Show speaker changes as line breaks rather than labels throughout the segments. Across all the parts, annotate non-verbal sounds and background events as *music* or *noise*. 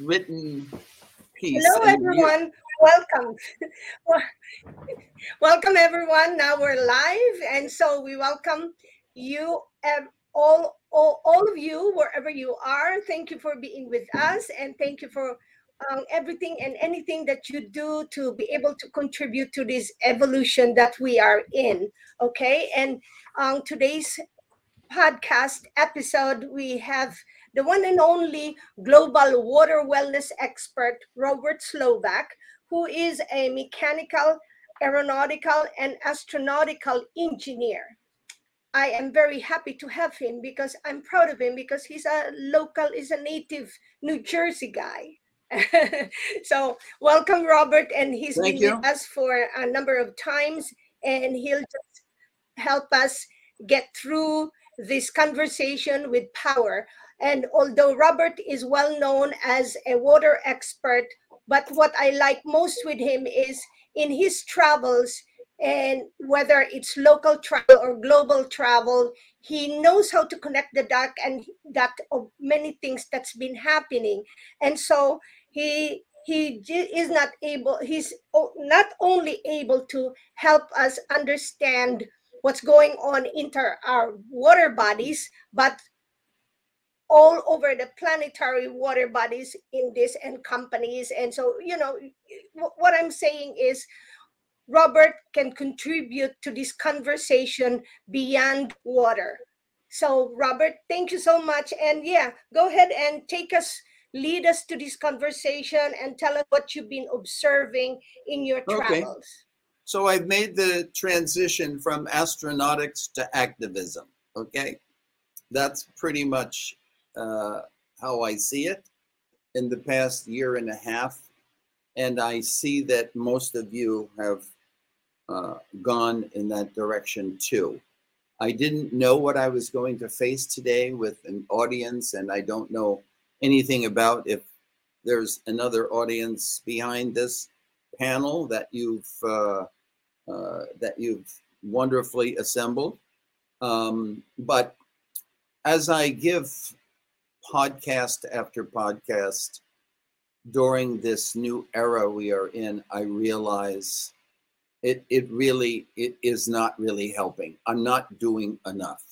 written piece.
Hello, everyone. Welcome. *laughs* welcome, everyone. Now we're live, and so we welcome you, all, all, all of you, wherever you are. Thank you for being with us, and thank you for um, everything and anything that you do to be able to contribute to this evolution that we are in. Okay, and um, today's podcast episode, we have the one and only global water wellness expert, Robert Slovak, who is a mechanical, aeronautical, and astronautical engineer. I am very happy to have him because I'm proud of him because he's a local, is a native New Jersey guy. *laughs* so welcome, Robert, and he's
Thank
been
you.
with us for a number of times, and he'll just help us get through this conversation with power. And although Robert is well known as a water expert, but what I like most with him is in his travels, and whether it's local travel or global travel, he knows how to connect the dot and that of many things that's been happening. And so he he is not able he's not only able to help us understand what's going on in our water bodies but all over the planetary water bodies in this and companies and so you know what i'm saying is robert can contribute to this conversation beyond water so robert thank you so much and yeah go ahead and take us lead us to this conversation and tell us what you've been observing in your
Okay.
travels
So I've made the transition from astronautics to activism. Okay, that's pretty much uh, how I see it in the past year and a half, and I see that most of you have uh, gone in that direction too. I didn't know what I was going to face today with an audience, and I don't know anything about if there's another audience behind this panel that you've uh, uh, that you've wonderfully assembled. Um, but as I give podcast after podcast during this new era we are in, I realize it it really it is not really helping. I'm not doing enough.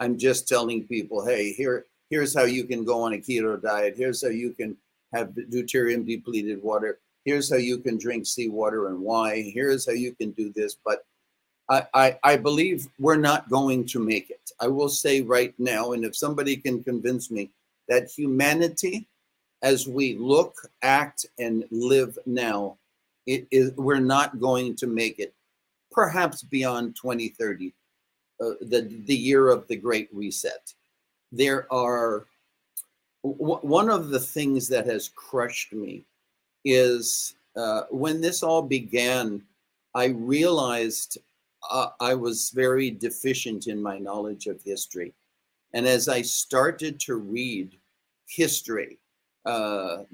I'm just telling people, hey, here here's how you can go on a keto diet. Here's how you can have deuterium depleted water. Here's how you can drink seawater and why. Here's how you can do this. But I, I, I believe we're not going to make it. I will say right now, and if somebody can convince me that humanity, as we look, act, and live now, it is we're not going to make it. Perhaps beyond 2030, uh, the the year of the Great Reset. There are w- one of the things that has crushed me is uh, when this all began, I realized uh, I was very deficient in my knowledge of history. And as I started to read history, uh,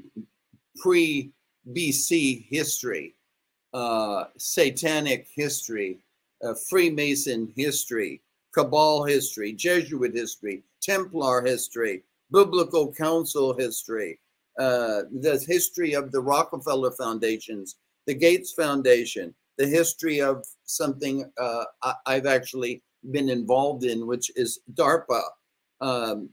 pre BC history, uh, satanic history, uh, Freemason history, Cabal history, Jesuit history, Templar history, Biblical Council history, uh, the history of the Rockefeller Foundations, the Gates Foundation, the history of something uh, I- I've actually been involved in, which is DARPA. Um,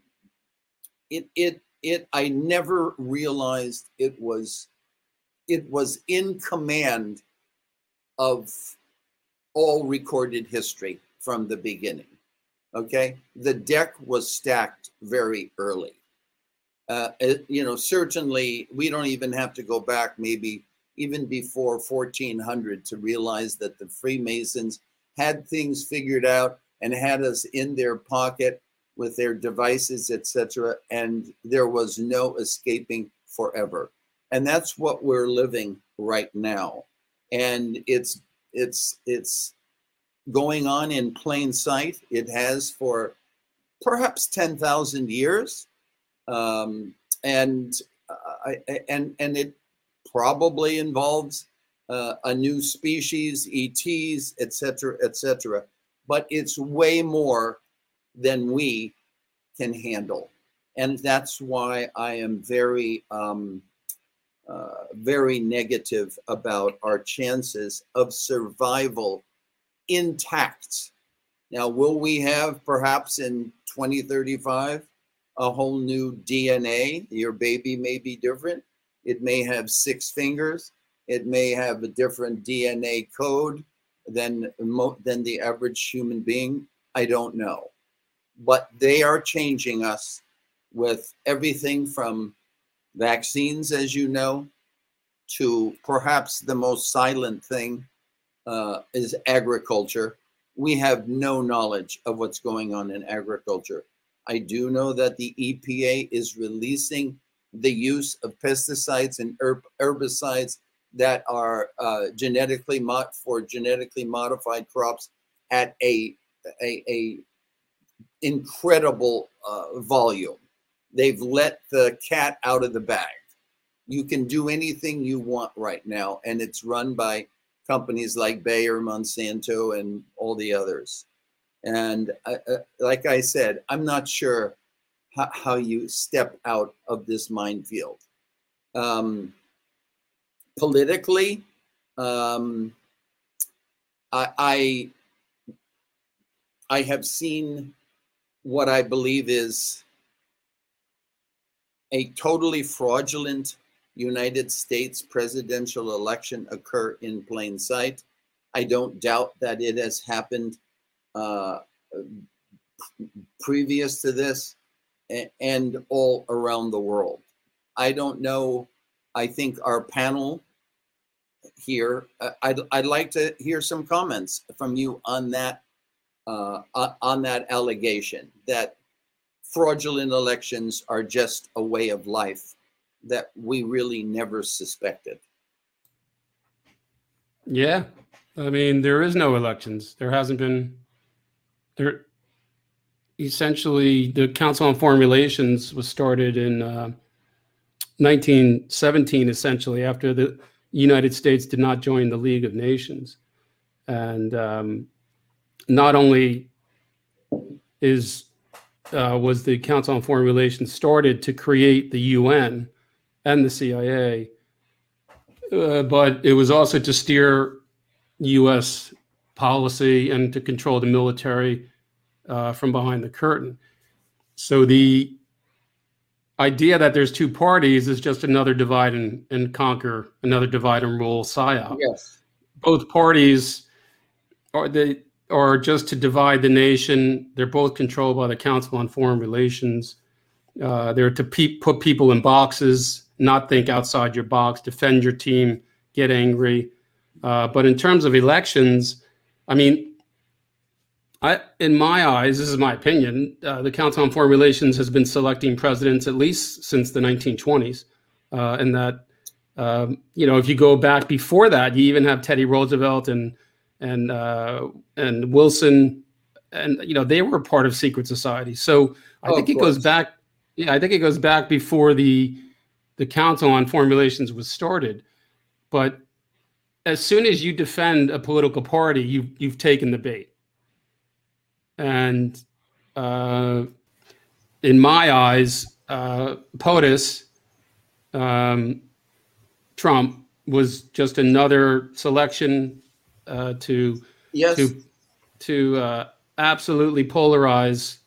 it, it, it, I never realized it was, it was in command of all recorded history from the beginning. Okay, the deck was stacked very early uh, it- you know, certainly we don't even have to go back maybe even before 1400 to realize that the Freemasons had things figured out and had us in their pocket with their devices, etc. And there was no escaping forever. And that's what we're living right now. And it's it's it's going on in plain sight. It has for perhaps 10,000 years um, and uh, I, and and it probably involves uh, a new species, ETs, etc., etc. But it's way more than we can handle, and that's why I am very, um, uh, very negative about our chances of survival intact. Now, will we have perhaps in 2035 a whole new DNA? Your baby may be different. It may have six fingers. It may have a different DNA code than than the average human being. I don't know, but they are changing us with everything from vaccines, as you know, to perhaps the most silent thing uh, is agriculture. We have no knowledge of what's going on in agriculture. I do know that the EPA is releasing the use of pesticides and herb- herbicides that are uh, genetically for genetically modified crops at a a, a incredible uh, volume. They've let the cat out of the bag. You can do anything you want right now, and it's run by companies like Bayer, Monsanto, and all the others. And uh, uh, like I said, I'm not sure how, how you step out of this minefield. Um, politically, um, I, I I have seen what I believe is a totally fraudulent United States presidential election occur in plain sight. I don't doubt that it has happened uh, previous to this and all around the world. I don't know. I think our panel here, I'd, I'd like to hear some comments from you on that uh, on that allegation that fraudulent elections are just a way of life that we really never suspected.
Yeah. I mean, there is no elections. There hasn't been there essentially the Council on Foreign Relations was started in uh, 1917 essentially after the United States did not join the League of Nations. And um, not only is uh, was the Council on Foreign Relations started to create the UN and the CIA, uh, but it was also to steer U.S. policy and to control the military uh, from behind the curtain. So the idea that there's two parties is just another divide and, and conquer, another divide and rule psyop.
Yes.
Both parties are they are just to divide the nation. They're both controlled by the Council on Foreign Relations. Uh, they're to pe- put people in boxes, not think outside your box, defend your team, get angry. Uh, but in terms of elections, I mean, I, in my eyes, this is my opinion, uh, the Council on Foreign Relations has been selecting presidents at least since the 1920s. Uh, and that, um, you know, if you go back before that, you even have Teddy Roosevelt and and uh, and Wilson, and you know they were part of secret society. So I oh, think it goes back. Yeah, I think it goes back before the the Council on Foreign Relations was started. But as soon as you defend a political party, you you've taken the bait. And uh, in my eyes, uh, POTUS, um, Trump was just another selection uh, to
yes.
to to uh, absolutely polarize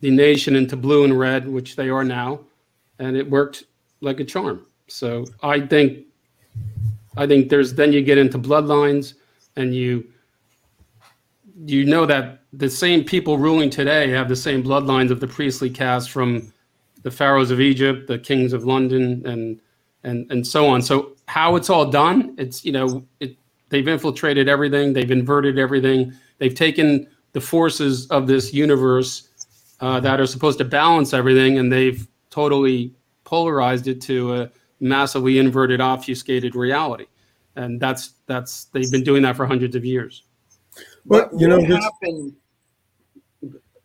the nation into blue and red, which they are now, and it worked like a charm. So I think I think there's then you get into bloodlines, and you you know that the same people ruling today have the same bloodlines of the priestly caste from the pharaohs of Egypt, the kings of London, and and and so on. So how it's all done, it's you know it They've infiltrated everything. They've inverted everything. They've taken the forces of this universe uh, that are supposed to balance everything, and they've totally polarized it to a massively inverted, obfuscated reality. And that's that's they've been doing that for hundreds of years.
Well, you know, what happened?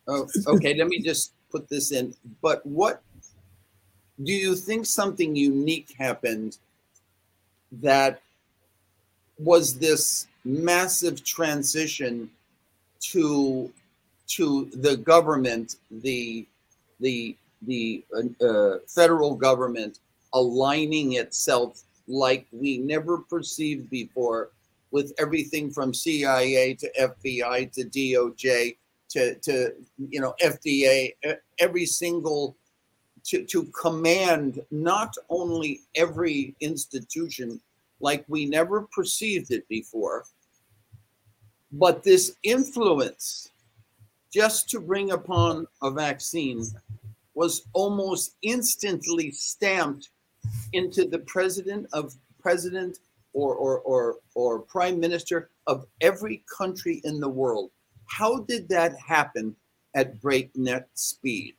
Oh, okay, let me just put this in. But what do you think something unique happened that was this massive transition to to the government, the the the uh, federal government aligning itself like we never perceived before with everything from CIA to FBI to DOJ to, to you know FDA every single to, to command not only every institution like we never perceived it before but this influence just to bring upon a vaccine was almost instantly stamped into the president of president or, or, or, or prime minister of every country in the world. How did that happen at breakneck speed?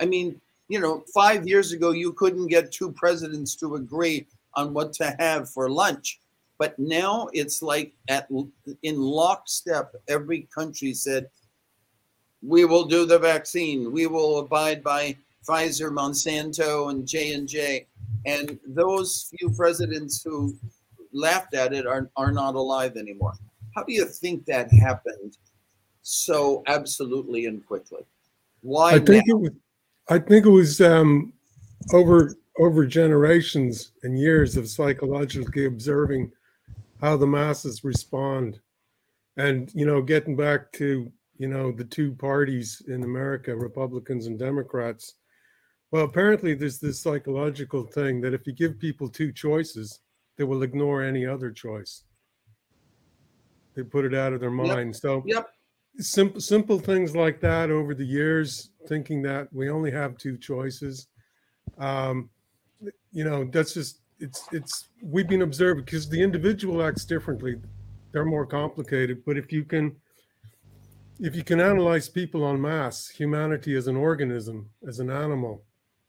I mean, you know, five years ago, you couldn't get two presidents to agree on what to have for lunch. But now it's like at in lockstep, every country said, we will do the vaccine. We will abide by Pfizer, Monsanto, and J and J. And those few presidents who laughed at it are, are not alive anymore. How do you think that happened so absolutely and quickly? Why?
I think now? it was. I think it was um, over over generations and years of psychologically observing how the masses respond, and you know, getting back to you know the two parties in America, Republicans and Democrats. Well, apparently there's this psychological thing that if you give people two choices, they will ignore any other choice. They put it out of their mind.
Yep.
So
Yep.
simple simple things like that over the years, thinking that we only have two choices. Um, you know, that's just it's it's we've been observed because the individual acts differently. They're more complicated, but if you can if you can analyze people en masse, humanity as an organism, as an animal,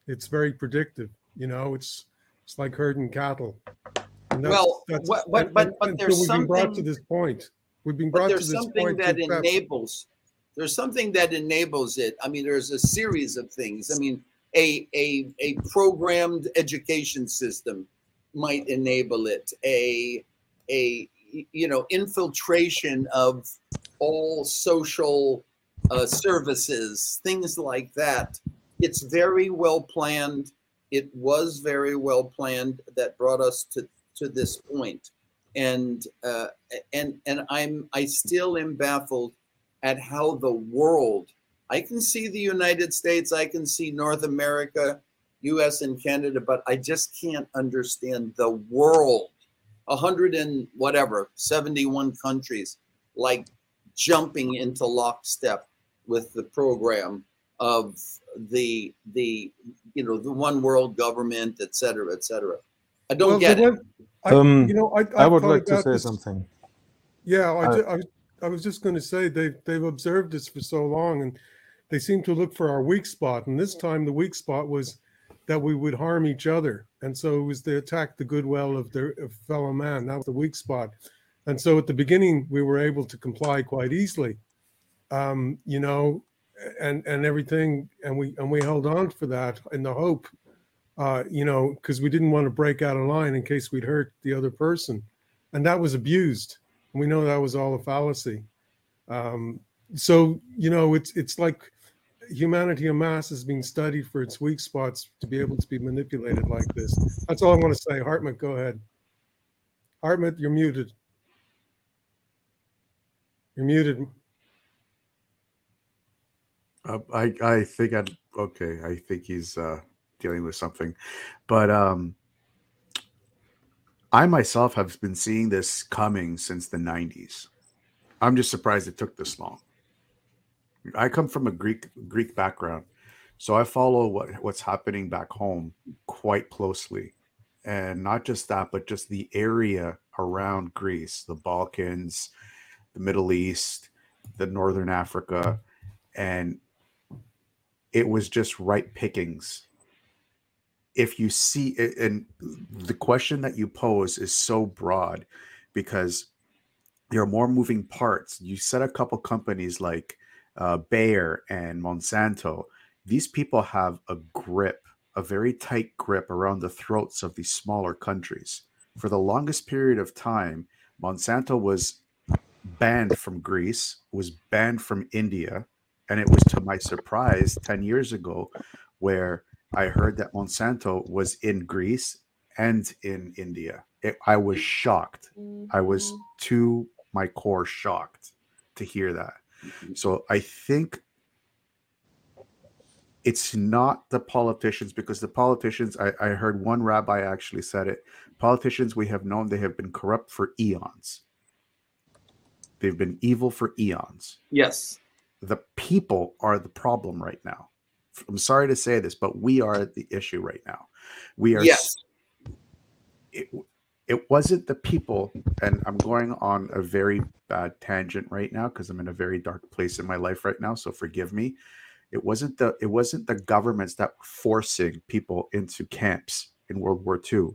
it's very predictive. You know, it's it's like herding cattle. That's-
Well,
that's-
what- but-
and-
but- but
and
there's
so been brought to
something-
this point. We've been brought to
there's
this
something
point.
that enables. There's something that enables it. I mean, there's a series of things. I mean, a a a programmed education system might enable it. A a you know infiltration of all social uh, services, things like that. It's very well planned. It was very well planned that brought us to to this point, and uh, and and I'm I still am baffled at how the world. I can see the United States, I can see North America, U.S. and Canada, but I just can't understand the world. A hundred and whatever, seventy-one countries, like jumping into lockstep with the program of the the you know the one world government, et cetera, et cetera. I don't
Well,
get
the
it.
I,
Um,
you know, I,
I
I've
would like to say
this-
something.
Yeah, I,
Uh,
ju- I, was- I was just going to say they've they've observed this for so long, and they seem to look for our weak spot. And this time, the weak spot was that we would harm each other, and so it was they attacked the goodwill of their of fellow man. That was the weak spot. And so at the beginning, we were able to comply quite easily, um, you know, and and everything, and we and we held on for that in the hope, uh, you know, because we didn't want to break out of line in case we'd hurt the other person, and that was abused we know that was all a fallacy. Um, so you know, it's it's like humanity en masse is being studied for its weak spots to be able to be manipulated like this. That's all I want to say. Hartmut, go ahead. Hartmut, you're muted. You're muted.
Uh, I I think I okay. I think he's uh, dealing with something, but um, I myself have been seeing this coming since the '90s. I'm just surprised it took this long. I come from a Greek Greek background, so I follow what what's happening back home quite closely, and not just that, but just the area around Greece, the Balkans, the Middle East, the Northern Africa, and it was just right pickings. If you see and the question that you pose is so broad because there are more moving parts. You said a couple companies like uh, Bayer and Monsanto. These people have a grip, a very tight grip around the throats of these smaller countries. For the longest period of time, Monsanto was banned from Greece, was banned from India, and it was to my surprise 10 years ago where I heard that Monsanto was in Greece and in India. It, I was shocked. I was mm-hmm. to my core shocked to hear that. Mm-hmm. So I think it's not the politicians because the politicians, I, I heard one rabbi actually said it. Politicians we have known they have been corrupt for eons. They've been evil for eons.
Yes.
The people are the problem right now. I'm sorry to say this, but we are the issue right now. We are
Yes.
it, it wasn't the people and i'm going on a very bad tangent right now because i'm in a very dark place in my life right now so forgive me. It wasn't the it wasn't the governments that were forcing people into camps in world war ii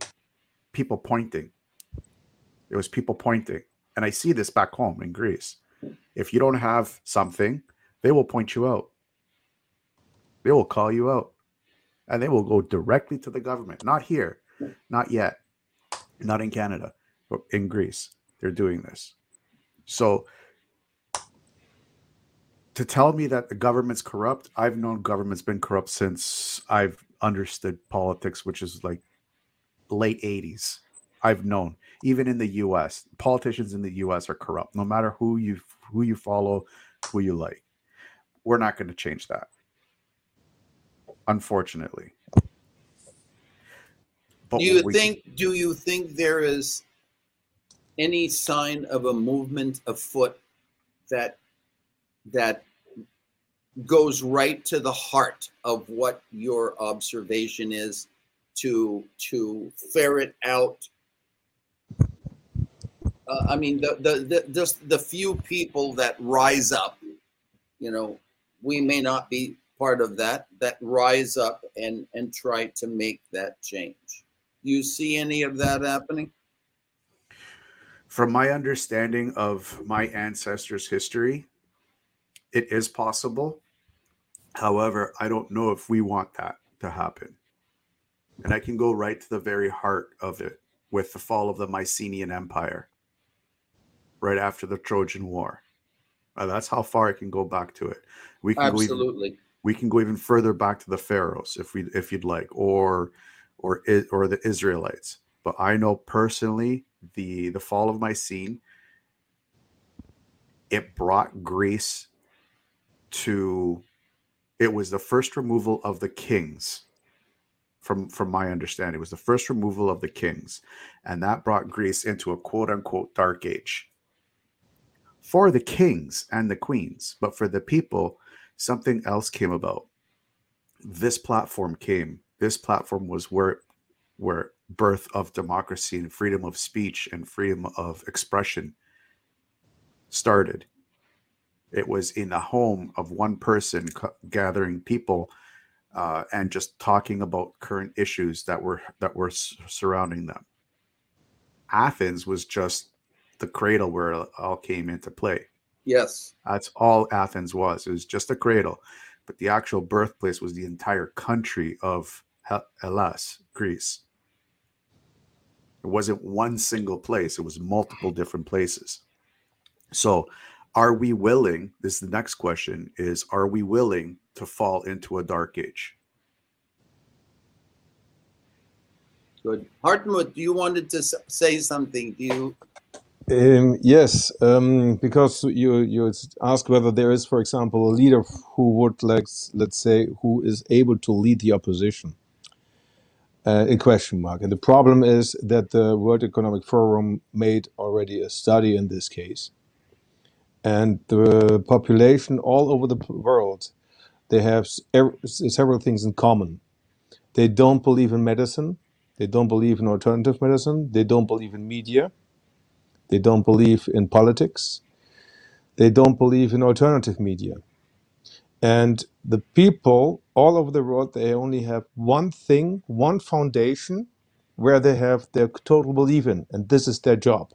people pointing. It was people pointing. And i see this back home in greece. If you don't have something they will point you out they will call you out and they will go directly to the government not here not yet not in Canada, but in Greece. They're doing this. So to tell me that the government's corrupt, I've known government's been corrupt since I've understood politics, which is like late 80s. I've known. Even in the US, politicians in the US are corrupt, no matter who you who you follow, who you like. We're not going to change that. Unfortunately. But
do you think do you think there is any sign of a movement afoot that that goes right to the heart of what your observation is to to ferret out uh, i mean the, the the just the few people that rise up you know we may not be part of that that rise up and and try to make that change you see any of that happening
from my understanding of my ancestors' history, it is possible. However, I don't know if we want that to happen. And I can go right to the very heart of it with the fall of the Mycenaean Empire, right after the Trojan War. Uh, that's how far I can go back to it. We can go even,
absolutely
we can go even further back to the pharaohs if we if you'd like or or or the israelites. But i know personally the the fall of Mycenae it brought greece to it was the first removal of the kings from from my understanding. It was the first removal of the kings and that brought greece into a quote unquote dark age for the kings and the queens but for the people something else came about. This platform came. This platform was where where birth of democracy and freedom of speech and freedom of expression started. It was in the home of one person gathering people uh, and just talking about current issues that were that were s- surrounding them. Athens was just the cradle where it all came into play
yes
that's all Athens was. It was just a cradle, but the actual birthplace was the entire country of Hellas, Greece. It wasn't one single place, it was multiple different places. So, are we willing? This is the next question is are we willing to fall into a dark age?
good hartmut do you wanted to say something do you
Um, yes, um, because you you ask whether there is, for example, a leader who would like let's say who is able to lead the opposition. Uh, a question mark, and the problem is that the World Economic Forum made already a study in this case, and the population all over the world they have s- several things in common. They don't believe in medicine. They don't believe in alternative medicine. They don't believe in media. They don't believe in politics. They don't believe in alternative media. And the people all over the world, they only have one thing, one foundation where they have their total belief in, and this is their job.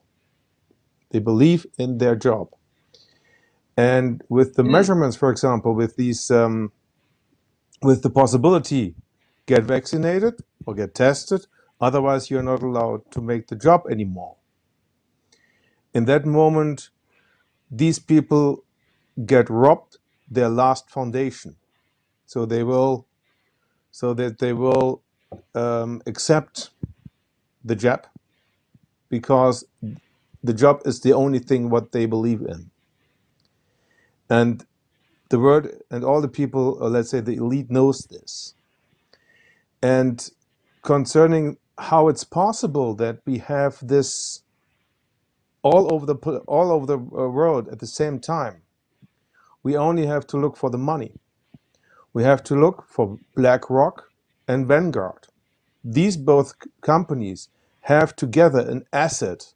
They believe in their job. And with the
Mm.
measurements, for example, with these, um, with the possibility, get vaccinated or get tested, otherwise you're not allowed to make the job anymore in that moment, these people get robbed their last foundation. So they will so that they will um, accept the job because the job is the only thing what they believe in. And the word and all the people, or let's say the elite, knows this. And concerning how it's possible that we have this all over the all over the uh, world at the same time, we only have to look for the money. We have to look for BlackRock and Vanguard. These both companies have together an asset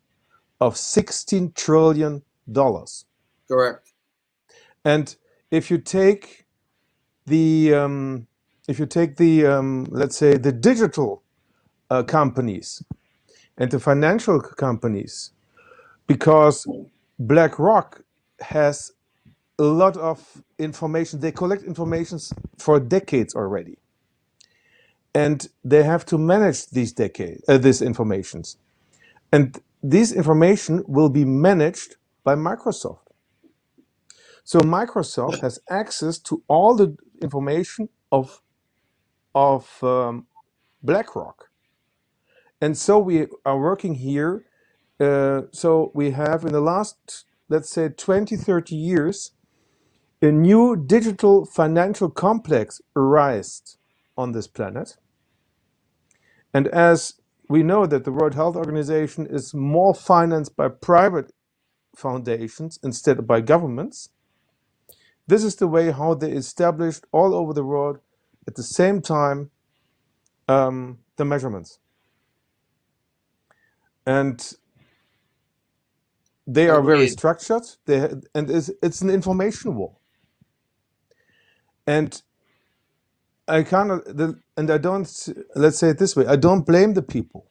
of 16 trillion dollars.
Correct.
And if you take the um, if you take the um, let's say the digital uh, companies and the financial companies, because BlackRock has a lot of information. They collect information for decades already, and they have to manage these decades, uh, these informations, and this information will be managed by Microsoft. So Microsoft has access to all the information of of um, BlackRock, and so we are working here. Uh, so we have in the last, let's say, 20, 30 years, a new digital financial complex arised on this planet. And as we know that the World Health Organization is more financed by private foundations instead of by governments, this is the way how they established all over the world at the same time um, the measurements. And they are very structured. They and it's, it's an information war. And I cannot, the, and I don't. Let's say it this way: I don't blame the people.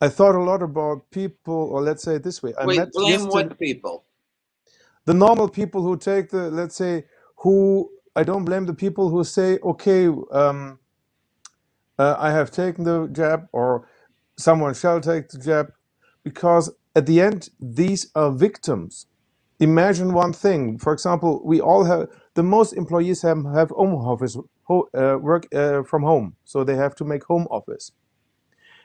I thought a lot about people, or let's say it this way: I
Wait,
met
blame
yesterday
what people?
the normal people who take the, let's say, who I don't blame the people who say, okay, um, uh, I have taken the jab, or someone shall take the jab, because at the end, these are victims. Imagine one thing. For example, we all have the most employees have have home office ho, uh, work uh, from home, so they have to make home office.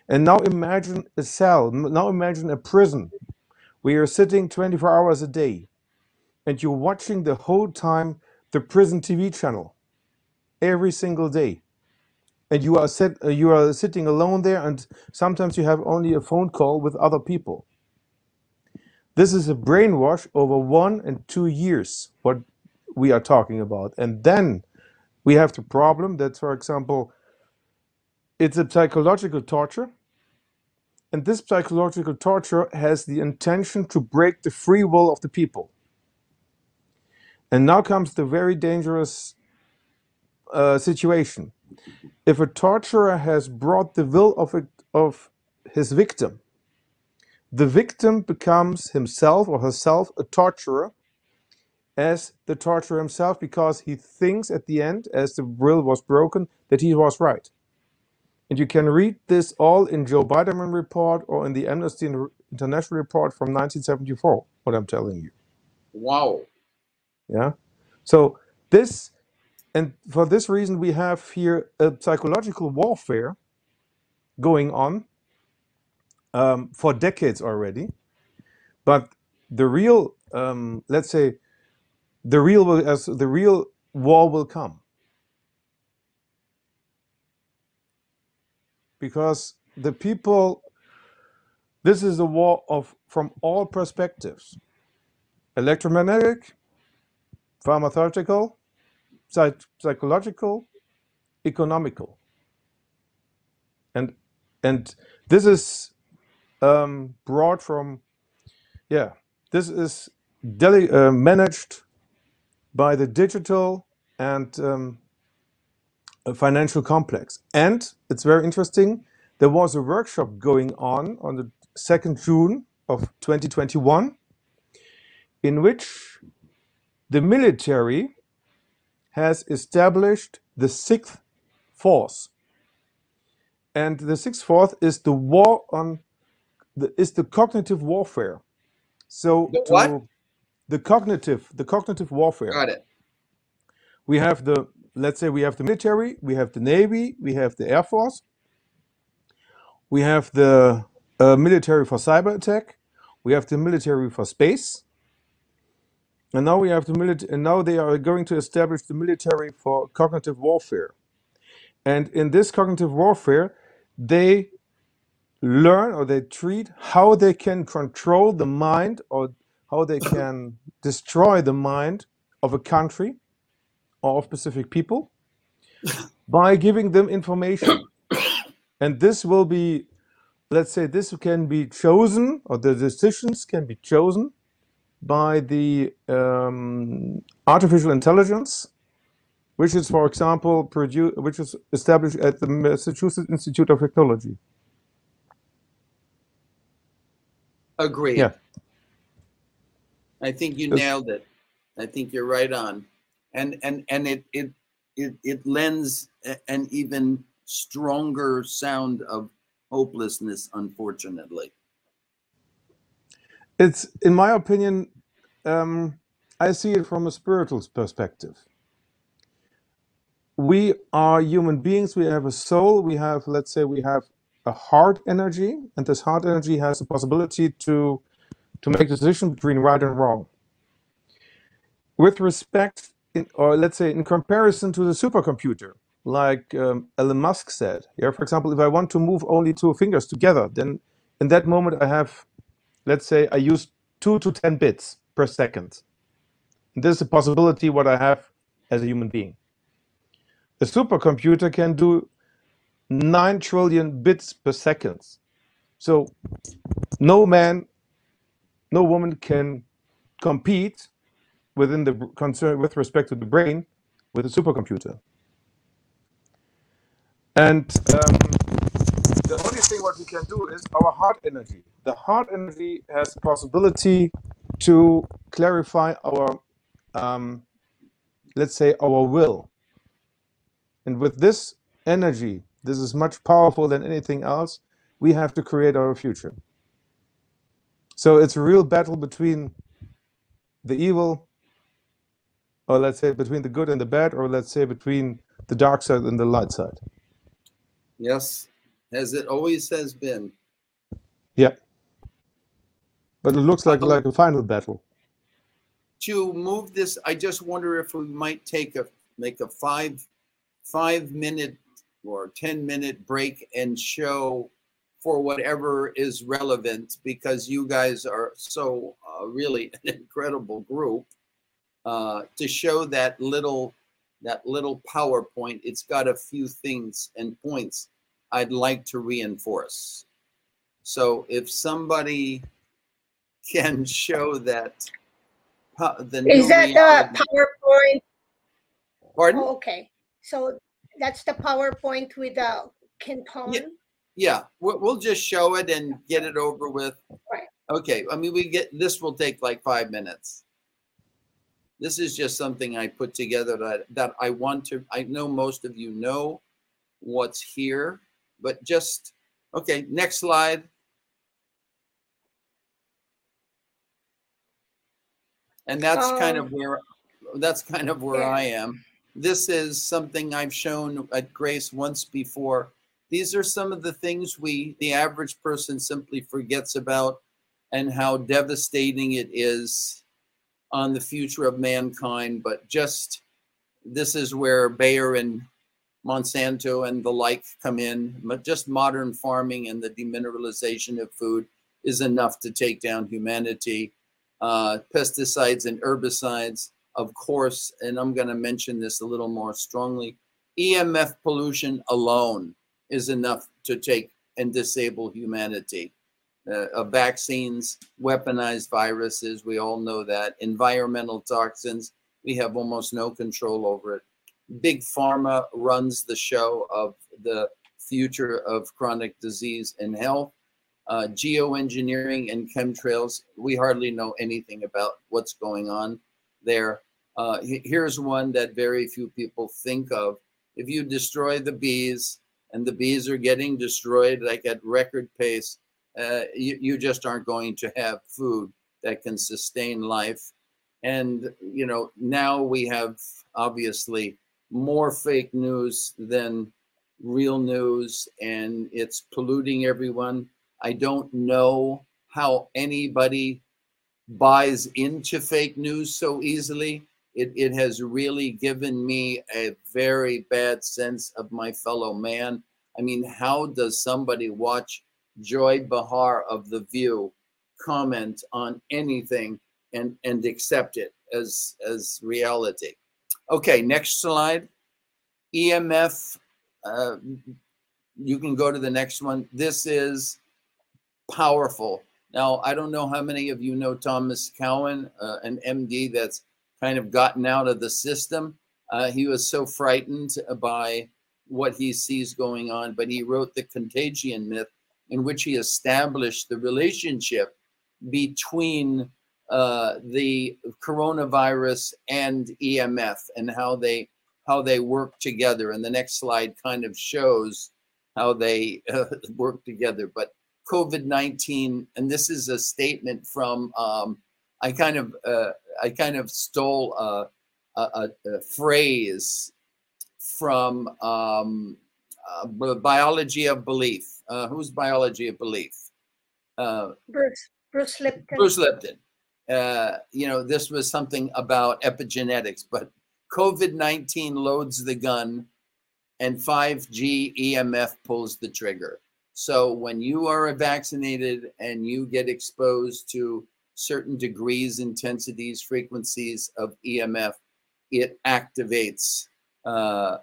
And now imagine a cell. Now imagine a prison where you're sitting 24 hours a day, and you're watching the whole time the prison TV channel every single day and you are sit, uh, you are sitting alone there and sometimes you have only a phone call with other people this is a brainwash over one and two years what we are talking about. And then we have the problem that for example it's a psychological torture. And this psychological torture has the intention to break the free will of the people. And now comes the very dangerous uh, situation. If a torturer has brought the will of, it, of his victim the victim becomes himself or herself a torturer as the torturer himself because he thinks at the end, as the will was broken, that he was right. And you can read this all in Joe Biderman report or in the Amnesty International report from 1974, what I'm telling you.
Wow.
Yeah. So this, and for this reason, we have here a psychological warfare going on um, for decades already. But the real, um, let's say, the real as the real war will come because the people. This is a war of from all perspectives: electromagnetic, pharmaceutical, psych- psychological, economical, and and this is um, brought from yeah. This is uh, managed by the digital and um, financial complex. And it's very interesting. There was a workshop going on on the 2nd June of 2021 in which the military has established the sixth force. And the sixth force is the war on the, is the cognitive warfare. So
The what?
to the cognitive the cognitive warfare
Got it.
we have the let's say we have the military, we have the navy, we have the air force, we have the uh, military for cyber attack, we have the military for space, and now we have the military. And now they are going to establish the military for cognitive warfare. And in this cognitive warfare, they learn or they treat how they can control the mind or how they *coughs* can destroy the mind of a country or of specific people *coughs* by giving them information. *coughs* And this will be, let's say, this can be chosen or the decisions can be chosen by the um, artificial intelligence, which is, for example, which is established at the Massachusetts Institute of Technology.
Agreed.
Yeah.
I think you nailed it. I think you're right on. And and and it it it, it lends an even stronger sound of hopelessness, unfortunately.
It's, in my opinion, um, I see it from a spiritual perspective. We are human beings. We have a soul. We have, let's say, we have a heart energy, and this heart energy has the possibility to to make decision between right and wrong. With respect, in, or let's say, in comparison to the supercomputer, like um, Elon Musk said, yeah. For example, if I want to move only two fingers together, then in that moment I have let's say I use two to 10 bits per second. And this is a possibility what I have as a human being. A supercomputer can do 9 trillion bits per second. So no man, no woman can compete within the concern with respect to the brain with a supercomputer. And um, the only thing what we can do is our heart energy. The heart energy has possibility to clarify our, um, let's say, our will. And with this energy, this is much powerful than anything else. We have to create our future. So it's a real battle between the evil, or let's say between the good and the bad, or let's say between the dark side and the light side.
Yes, as it always has been.
Yeah. But it looks like like a final battle.
to move this, I just wonder if we might take a make a five five minute or ten minute break and show for whatever is relevant because you guys are so uh, really *laughs* an incredible group uh, to show that little that little PowerPoint. It's got a few things and points I'd like to reinforce. So if somebody can show that the
Is that the
reality-
PowerPoint?
Pardon?
Oh, okay. So that's the PowerPoint with the Canton?
Yeah, we'll, we'll just show it and get it over with.
Right.
Okay, I mean, we get, this will take like five minutes. This is just something I put together that, that I want to, I know most of you know what's here, but just, okay, next slide. And that's kind of
Um,
where, that's kind of where
yeah.
I am. This is something I've shown at Grace once before. These are some of the things we, the average person simply forgets about and how devastating it is on the future of mankind. But just, this is where Bayer and Monsanto and the like come in. But just modern farming and the demineralization of food is enough to take down humanity. Uh, pesticides and herbicides, of course, and I'm going to mention this a little more strongly. EMF pollution alone is enough to take and disable humanity. Uh, vaccines, weaponized viruses, we all know that. Environmental toxins, we have almost no control over it. Big pharma runs the show of the future of chronic disease and health. Uh, geoengineering and chemtrails, we hardly know anything about what's going on there. Uh, here's one that very few people think of. If you destroy the bees, and the bees are getting destroyed like at record pace, uh, you, you just aren't going to have food that can sustain life. And, you know, now we have obviously more fake news than real news and it's polluting everyone. I don't know how anybody buys into fake news so easily. It, it has really given me a very bad sense of my fellow man. I mean, how does somebody watch Joy Behar of The View comment on anything and, and accept it as, as reality? Okay, next slide. EMF, uh, you can go to the next one. This is powerful. Now, I don't know how many of you know Thomas Cowan, uh, an MD that's kind of gotten out of the system. Uh, he was so frightened by what he sees going on, but he wrote The Contagion Myth, in which he established the relationship between uh, the coronavirus and EMF and how they how they work together. And the next slide kind of shows how they uh, *laughs* work together. But COVID nineteen, and this is a statement from um, I kind of uh, I kind of stole a, a, a phrase from um, uh, biology of belief. Uh, who's biology of belief?
Uh, Bruce Bruce Lipton.
Bruce Lipton. Uh, you know, this was something about epigenetics, but COVID 19 loads the gun and 5G EMF pulls the trigger. So when you are vaccinated and you get exposed to certain degrees, intensities, frequencies of EMF, it activates. Uh,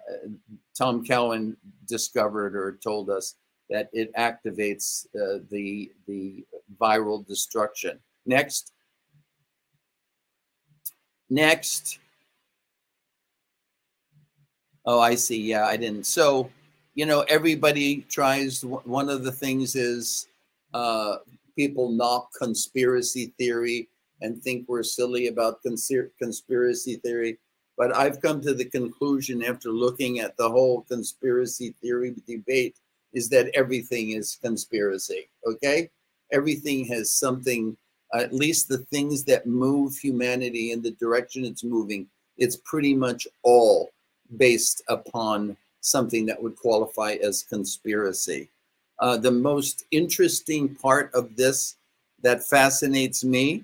Tom Cowan discovered or told us that it activates uh, the the viral destruction. Next. Next. Oh, I see. Yeah, I didn't. So, you know, everybody tries. One of the things is uh, people knock conspiracy theory and think we're silly about conspiracy theory. But I've come to the conclusion after looking at the whole conspiracy theory debate is that everything is conspiracy. Okay. Everything has something, at least the things that move humanity in the direction it's moving, it's pretty much all based upon something that would qualify as conspiracy. Uh, the most interesting part of this that fascinates me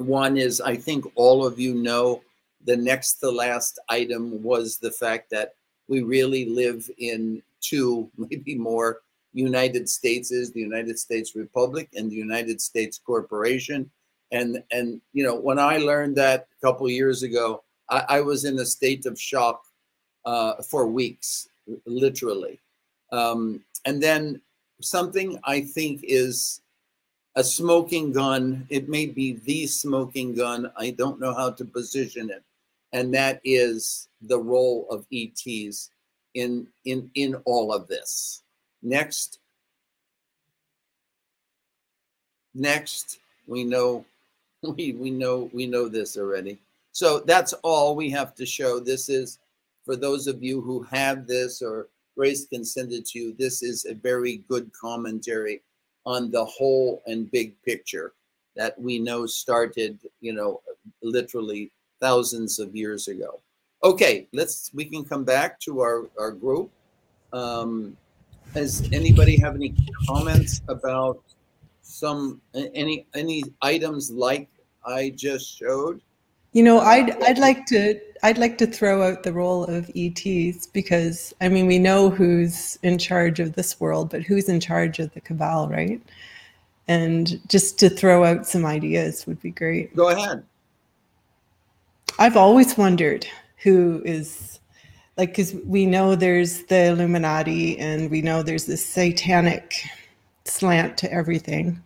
one is I think all of you know the next to last item was the fact that we really live in two, *laughs* maybe more United States is the United States Republic and the United States Corporation. And and you know when I learned that a couple years ago, I, I was in a state of shock uh, for weeks, literally. Um, and then something I think is a smoking gun. It may be the smoking gun. I don't know how to position it, and that is the role of ETs in in in all of this. Next. Next, we know *laughs* we we know we know this already. So that's all we have to show. This is for those of you who have this or Grace can send it to you. This is a very good commentary on the whole and big picture that we know started, you know, literally thousands of years ago. Okay, let's we can come back to our our group. Um, does anybody have any comments about some any any items like I just showed?
You know, I'd I'd like to I'd like to throw out the role of ETs because I mean we know who's in charge of this world, but who's in charge of the cabal, right? And just to throw out some ideas would be great.
Go ahead.
I've always wondered who is like because we know there's the Illuminati and we know there's this satanic slant to everything.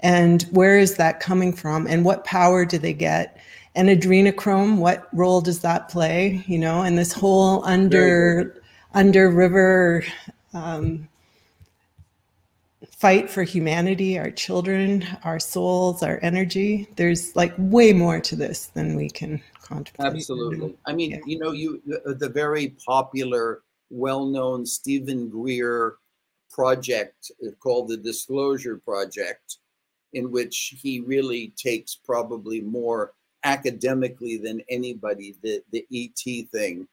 And where is that coming from? And what power do they get? And adrenochrome, what role does that play? You know, and this whole under under river um, fight for humanity, our children, our souls, our energy. There's like way more to this than we can contemplate.
Absolutely. I mean, yeah. you know, you the, the very popular, well-known Steven Greer project uh, called the Disclosure Project, in which he really takes probably more academically than anybody the the ET thing.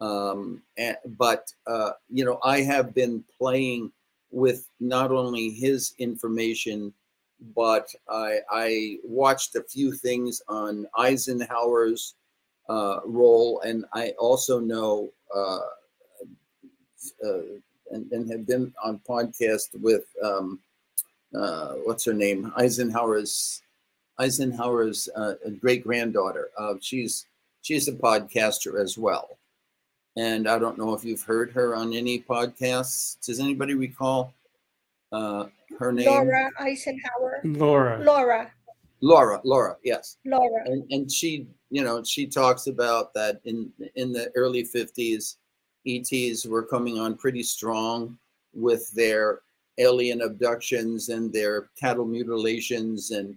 Um, and, but uh, you know, I have been playing with not only his information, but I, I watched a few things on Eisenhower's uh, role, and I also know uh, uh, and, and have been on podcast with um, uh, what's her name Eisenhower's Eisenhower's uh, great granddaughter. Uh, she's she's a podcaster as well, and I don't know if you've heard her on any podcasts. Does anybody recall uh, her name?
Laura Eisenhower.
Laura.
Laura.
Laura. Laura. Yes.
Laura.
and and she you know she talks about that in in the early 50s ets were coming on pretty strong with their alien abductions and their cattle mutilations and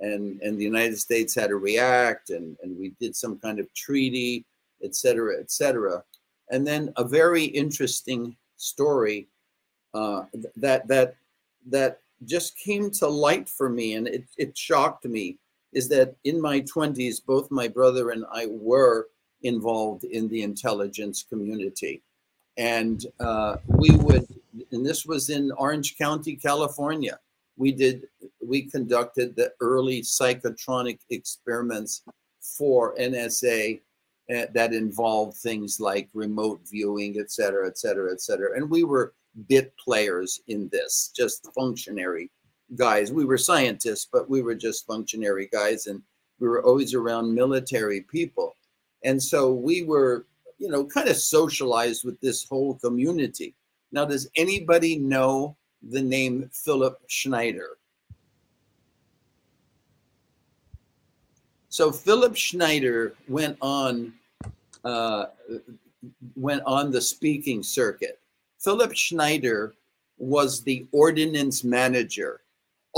and and the united states had to react and and we did some kind of treaty et cetera et cetera and then a very interesting story uh, that that that just came to light for me and it, it shocked me is that in my 20s, both my brother and I were involved in the intelligence community. And uh, we would, and this was in Orange County, California. We did, we conducted the early psychotronic experiments for NSA uh, that involved things like remote viewing, et cetera, et cetera, et cetera. And we were bit players in this, just functionary guys. We were scientists, but we were just functionary guys, and we were always around military people. And so we were, you know, kind of socialized with this whole community. Now, does anybody know the name Philip Schneider? So Philip Schneider went on uh, went on the speaking circuit. Philip Schneider was the ordinance manager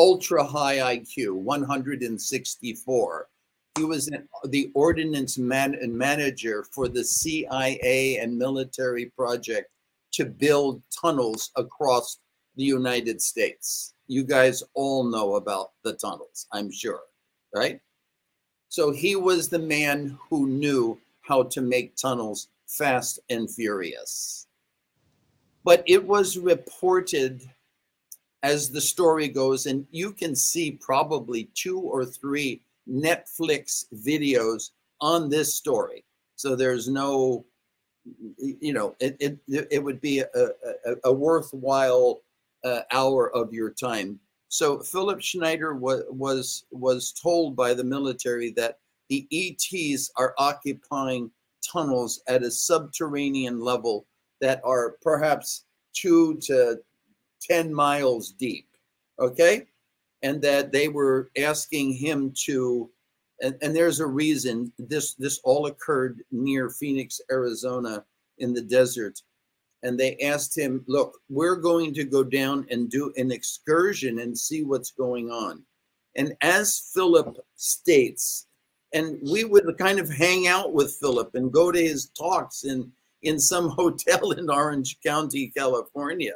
ultra high IQ, 164. He was the ordinance man, manager for the CIA and military project to build tunnels across the United States. You guys all know about the tunnels, I'm sure, right? So he was the man who knew how to make tunnels fast and furious. But it was reported as the story goes, and you can see probably two or three Netflix videos on this story. So there's no, you know, it it, it would be a, a, a worthwhile uh, hour of your time. So Philip Schneider was was was told by the military that the ETs are occupying tunnels at a subterranean level that are perhaps two to 10 miles deep. Okay. And that they were asking him to, and, and there's a reason this this all occurred near Phoenix, Arizona in the desert. And they asked him, look, we're going to go down and do an excursion and see what's going on. And as Philip states, and we would kind of hang out with Philip and go to his talks in in some *laughs* hotel in Orange County, California.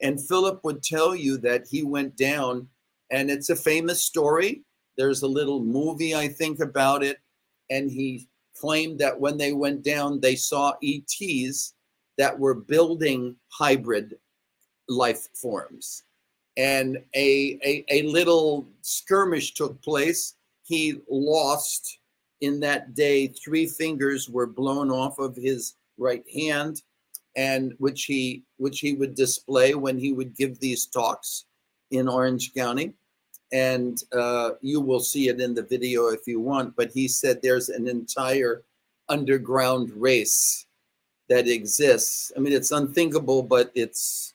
And Philip would tell you that he went down, and it's a famous story. There's a little movie, I think, about it. And he claimed that when they went down, they saw ETs that were building hybrid life forms. And a, a, a little skirmish took place. He lost in that day, three fingers were blown off of his right hand and which he which he would display when he would give these talks in Orange County. And uh, you will see it in the video if you want. But he said there's an entire underground race that exists. I mean, it's unthinkable, but it's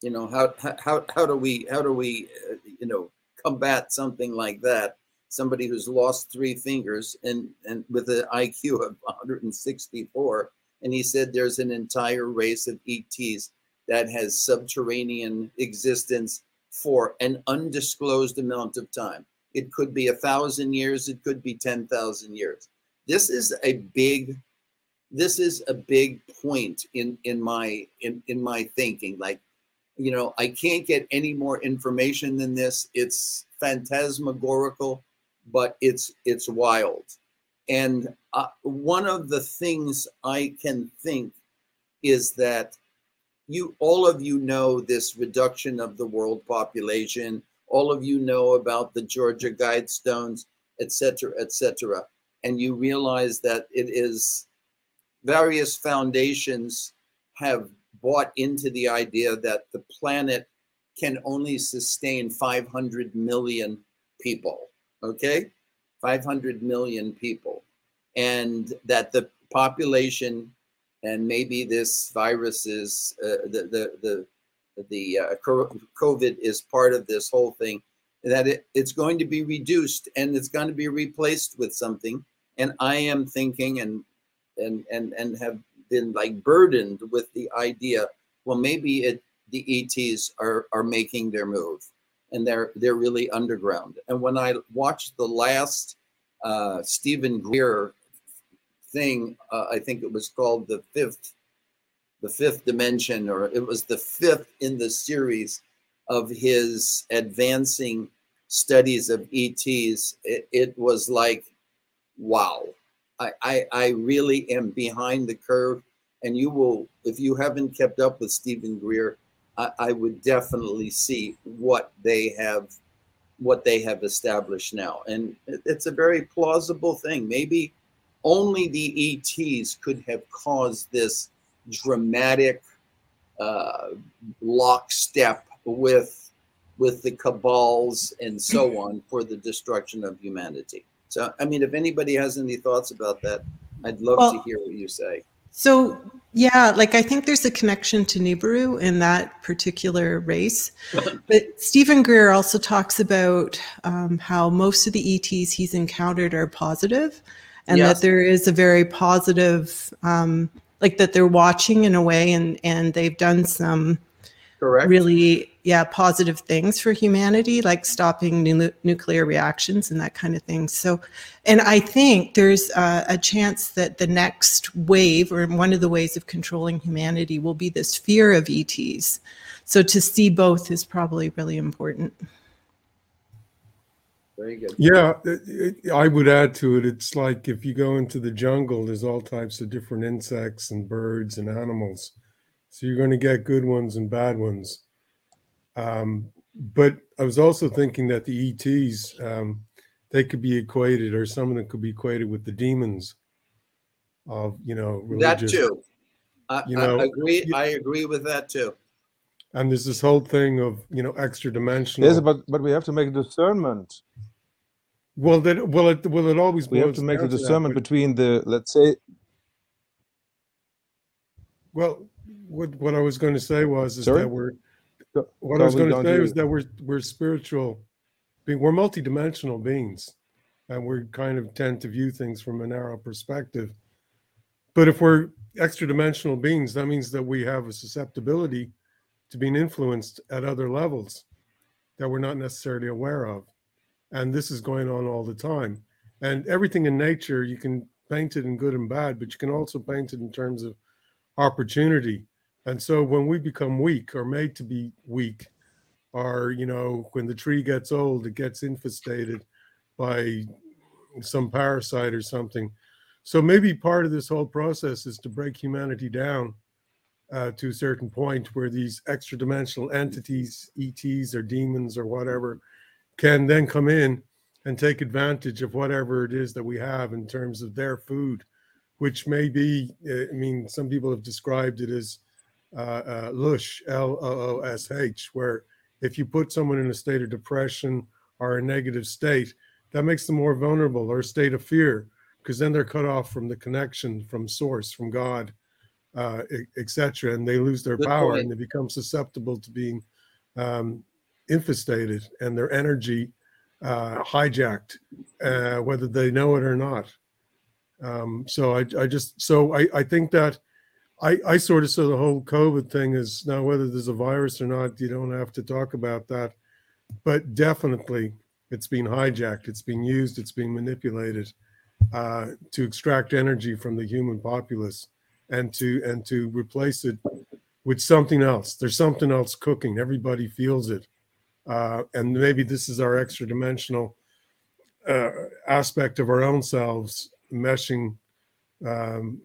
you know how how how do we how do we uh, you know combat something like that? Somebody who's lost three fingers and and with an IQ of 164 and he said there's an entire race of ETs that has subterranean existence for an undisclosed amount of time. It could be a thousand years, it could be 10,000 years. This is a big this is a big point in in my in in my thinking like you know i can't get any more information than this it's phantasmagorical but it's it's wild. And uh, one of the things I can think is that you all of you know this reduction of the world population. All of you know about the Georgia Guidestones, etc., etc. And you realize that it is various foundations have bought into the idea that the planet can only sustain 500 million people. Okay, 500 million people, and that the population and maybe this virus is uh, the the the the uh, COVID is part of this whole thing. That it, it's going to be reduced and it's going to be replaced with something. And I am thinking and and and and have been like burdened with the idea. Well, maybe it the ETs are are making their move, and they're they're really underground. And when I watched the last uh, Steven Greer thing, uh, I think it was called the fifth, the fifth dimension, or it was the fifth in the series of his advancing studies of ETs. It, it was like, wow, I, I, I really am behind the curve. And you will, if you haven't kept up with Steven Greer, I, I would definitely see what they have what they have established now. And it's a very plausible thing. Maybe only the ETs could have caused this dramatic uh, lockstep with with the cabals and so *clears throat* on for the destruction of humanity. So, I mean, if anybody has any thoughts about that, I'd love well, to hear what you say.
So, yeah, like I think there's a connection to Nibiru in that particular race. *laughs* but Steven Greer also talks about um, how most of the ETs he's encountered are positive and yes. that there is a very positive um, like that they're watching in a way and and they've done some
Correct.
really yeah positive things for humanity like stopping nu- nuclear reactions and that kind of thing so and i think there's uh, a chance that the next wave or one of the ways of controlling humanity will be this fear of ets so to see both is probably really important
very good.
Yeah, it, it, I would add to it. It's like if you go into the jungle, there's all types of different insects and birds and animals. So you're going to get good ones and bad ones. Um, but I was also thinking that the ETs, um, they could be equated, or some of them could be equated with the demons of, you know,
religious. That too. I, you know, I agree. I agree with that too.
And there's this whole thing of, you know, extra dimensional.
Yes, but but we have to make a discernment.
Well, that will it will it always be.
we have to make a discernment between the let's say.
Well, what what I was going to say was is Sorry? that we're what I was going to say was that we're we're spiritual, being we're multidimensional beings, and we kind of tend to view things from a narrow perspective. But if we're extra dimensional beings, that means that we have a susceptibility to being influenced at other levels that we're not necessarily aware of. And this is going on all the time. And everything in nature you can paint it in good and bad but you can also paint it in terms of opportunity and so when we become weak or made to be weak or you know when the tree gets old it gets infestated by some parasite or something. So maybe part of this whole process is to break humanity down uh, to a certain point where these extra dimensional entities ets or demons or whatever can then come in and take advantage of whatever it is that we have in terms of their food, which may be, uh, I mean, some people have described it as uh, uh, loosh, L O O S H, where if you put someone in a state of depression or a negative state, that makes them more vulnerable or a state of fear, because then they're cut off from the connection from source, from God, uh, etc., and they lose their Good power point. and they become susceptible to being um, infestated and their energy uh, hijacked, uh, whether they know it or not. Um, so I, I just so I, I think that I, I sort of saw the whole COVID thing is now whether there's a virus or not, you don't have to talk about that, but definitely it's been hijacked, it's being used, it's being manipulated uh, to extract energy from the human populace and to and to replace it with something else. There's something else cooking. Everybody feels it uh, and maybe this is our extra dimensional uh, aspect of our own selves meshing, um,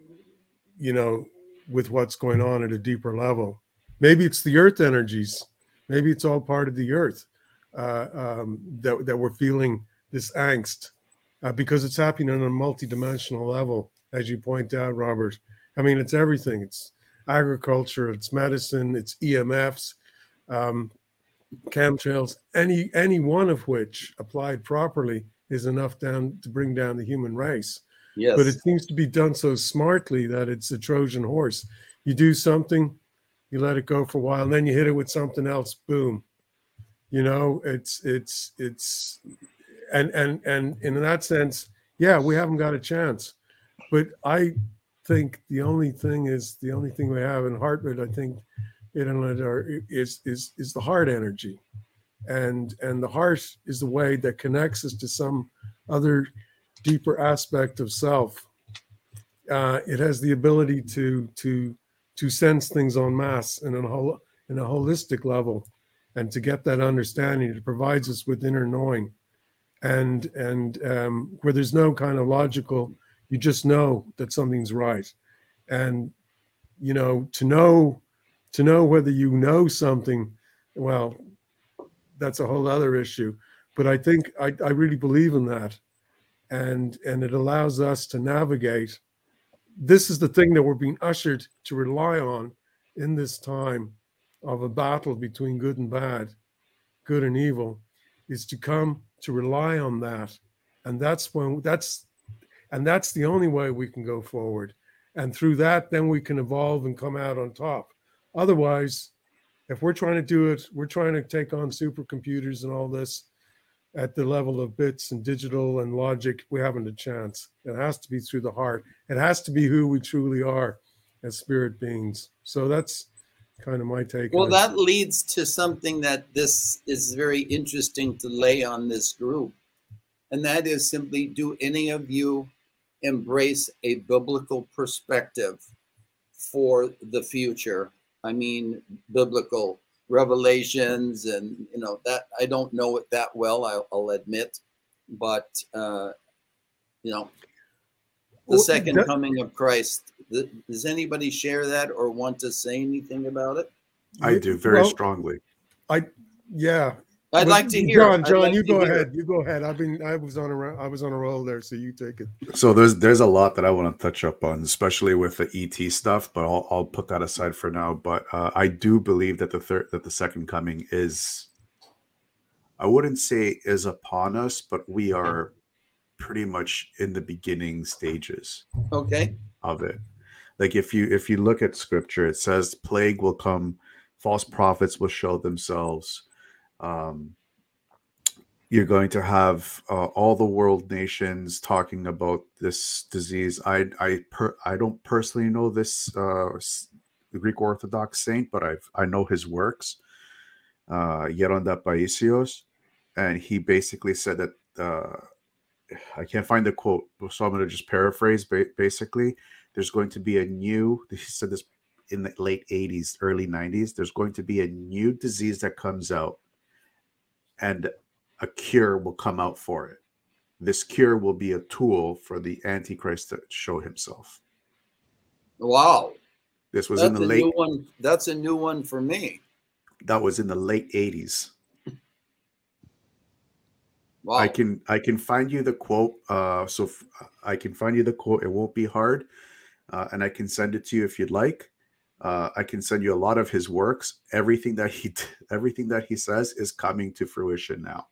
you know, with what's going on at a deeper level. Maybe it's the earth energies. Maybe it's all part of the earth uh, um, that, that we're feeling this angst uh, because it's happening on a multidimensional level, as you point out, Robert. I mean, it's everything. It's agriculture, it's medicine, it's EMFs, um, chemtrails. Any any one of which applied properly is enough down to bring down the human race.
Yes.
But it seems to be done so smartly that it's a Trojan horse. You do something, you let it go for a while, and then you hit it with something else. Boom. You know, it's it's it's and and and in that sense, yeah, we haven't got a chance. But I think the only thing is the only thing we have in Hartmut, I think, internet are is is is the heart energy, and and the heart is the way that connects us to some other deeper aspect of self. Uh, it has the ability to to to sense things en masse and in a in a holistic level, and to get that understanding. It provides us with inner knowing, and and um, where there's no kind of logical, you just know that something's right, and you know to know to know whether you know something, well, that's a whole other issue. But I think I, I really believe in that and and it allows us to navigate. This is the thing that we're being ushered to rely on in this time of a battle between good and bad good and evil is to come to rely on that. And that's when that's and that's the only way we can go forward. And through that then we can evolve and come out on top. Otherwise if we're trying to do it we're trying to take on supercomputers and all this at the level of bits and digital and logic, we haven't a chance. It has to be through the heart. It has to be who we truly are as spirit beings. So that's kind of my take.
Well, that leads to something that this is very interesting to lay on this group. And that is simply do any of you embrace a biblical perspective for the future? I mean, biblical revelations and you know that i don't know it that well i'll, I'll admit but uh you know the
Well,
second
that-
coming of christ th- does anybody share that or want to say anything about it
I do very
Well,
strongly.
I yeah.
I'd
But
like to hear
John, John,
like
you go
hear.
ahead. You go ahead. I've been I was on a ro- I was on a roll there, so you take it.
So there's there's a lot that I want to touch up on, especially with the ET stuff. But I'll I'll put that aside for now. But uh, I do believe that the third that the second coming is, I wouldn't say is upon us, but we are pretty much in the beginning stages
okay
of it. Like if you if you look at scripture, it says plague will come, false prophets will show themselves. Um, you're going to have uh, all the world nations talking about this disease. I I per, I don't personally know this uh, Greek Orthodox saint, but I've I know his works. Uh, Yeronda Paisios, and he basically said that uh, I can't find the quote, so I'm going to just paraphrase. Ba- basically, there's going to be a new. *laughs* He said this in the late 80s, early 90s. There's going to be a new disease that comes out, and a cure will come out for it. This cure will be a tool for the Antichrist to show himself.
wow
This was
that's
in the
a
late.
new one that's a new one for me
That was in the late 80s.
wow
I can I can find you the quote. Uh, so f- I can find you the quote. It won't be hard, uh, and I can send it to you if you'd like. Uh, I can send you a lot of his works. Everything that he *laughs* everything that he says is coming to fruition now.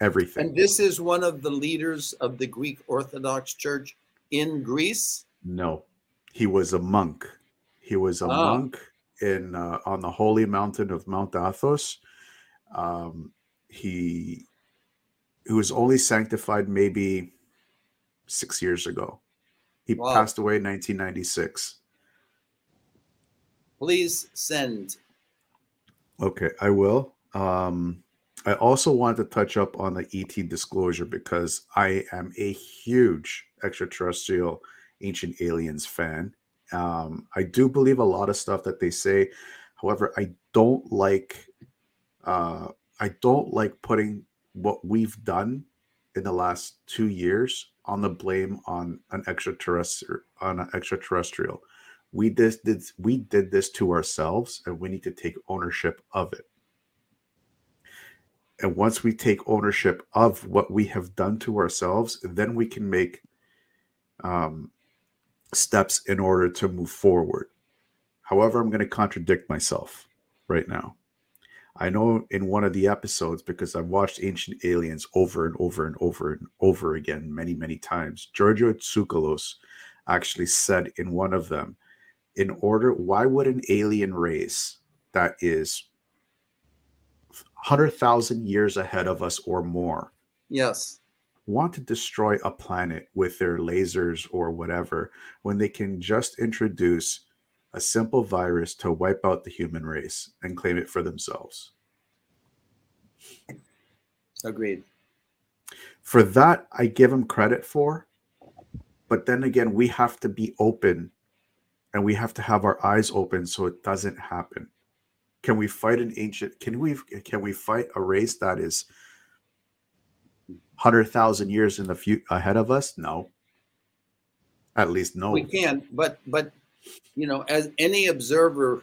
Everything.
and this is one of the leaders of the greek orthodox church in greece
No, he was a monk. He was a
Ah.
monk in uh, on the holy mountain of Mount Athos. Um, he he was only sanctified maybe six years ago. He
Wow.
passed away in 1996.
Please send
Okay, I will. Um, I also want to touch up on the ET disclosure because I am a huge extraterrestrial ancient aliens fan. Um, I do believe a lot of stuff that they say. However, I don't like uh, I don't like putting what we've done in the last two years on the blame on an extraterrestrial on an extraterrestrial. We did, did we did this to ourselves, and we need to take ownership of it. And once we take ownership of what we have done to ourselves, then we can make um, steps in order to move forward. However, I'm going to contradict myself right now. I know in one of the episodes, because I've watched Ancient Aliens over and over and over and over again many, many times, Giorgio Tsoukalos actually said in one of them, in order, why would an alien race that is 100,000 years ahead of us or more
Yes.
want to destroy a planet with their lasers or whatever when they can just introduce a simple virus to wipe out the human race and claim it for themselves.
Agreed.
For that, I give them credit for. But then again, we have to be open and we have to have our eyes open so it doesn't happen. Can we fight an ancient can we can we fight a race that is 100,000 years in the future ahead of us? No. At least no.
We can, but but you know, as any observer,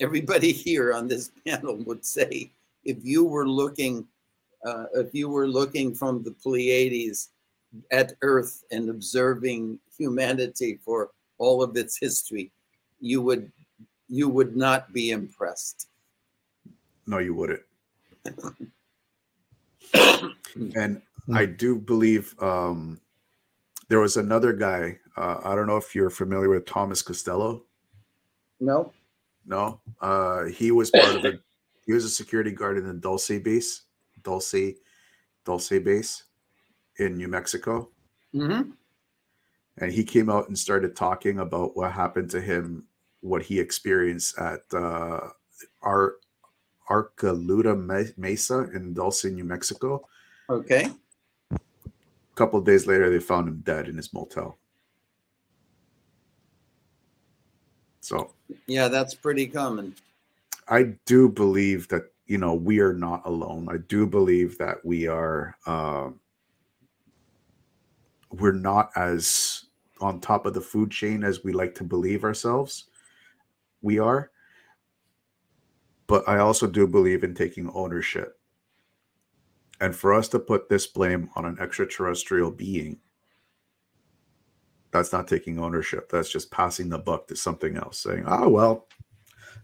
everybody *laughs* here on this panel would say, if you were looking, uh, if you were looking from the Pleiades at Earth and observing humanity for all of its history, you would you would not be impressed.
No, you wouldn't. *coughs* and I do believe um, there was another guy. Uh, I don't know if you're familiar with Thomas Castello.
No.
No, uh, he was part of the. He was a security guard in the Dulce base, Dulce, Dulce base, in New Mexico,
Mm-hmm.
And he came out and started talking about what happened to him, what he experienced at uh, Ar Archuleta Mesa in Dulce, New Mexico.
Okay.
A couple of days later, they found him dead in his motel. So
Yeah, that's pretty common.
I do believe that you know we are not alone. I do believe that we are um we're not as on top of the food chain as we like to believe ourselves. We are, but I also do believe in taking ownership. And for us to put this blame on an extraterrestrial being, that's not taking ownership. That's just passing the buck to something else, saying, "Oh well."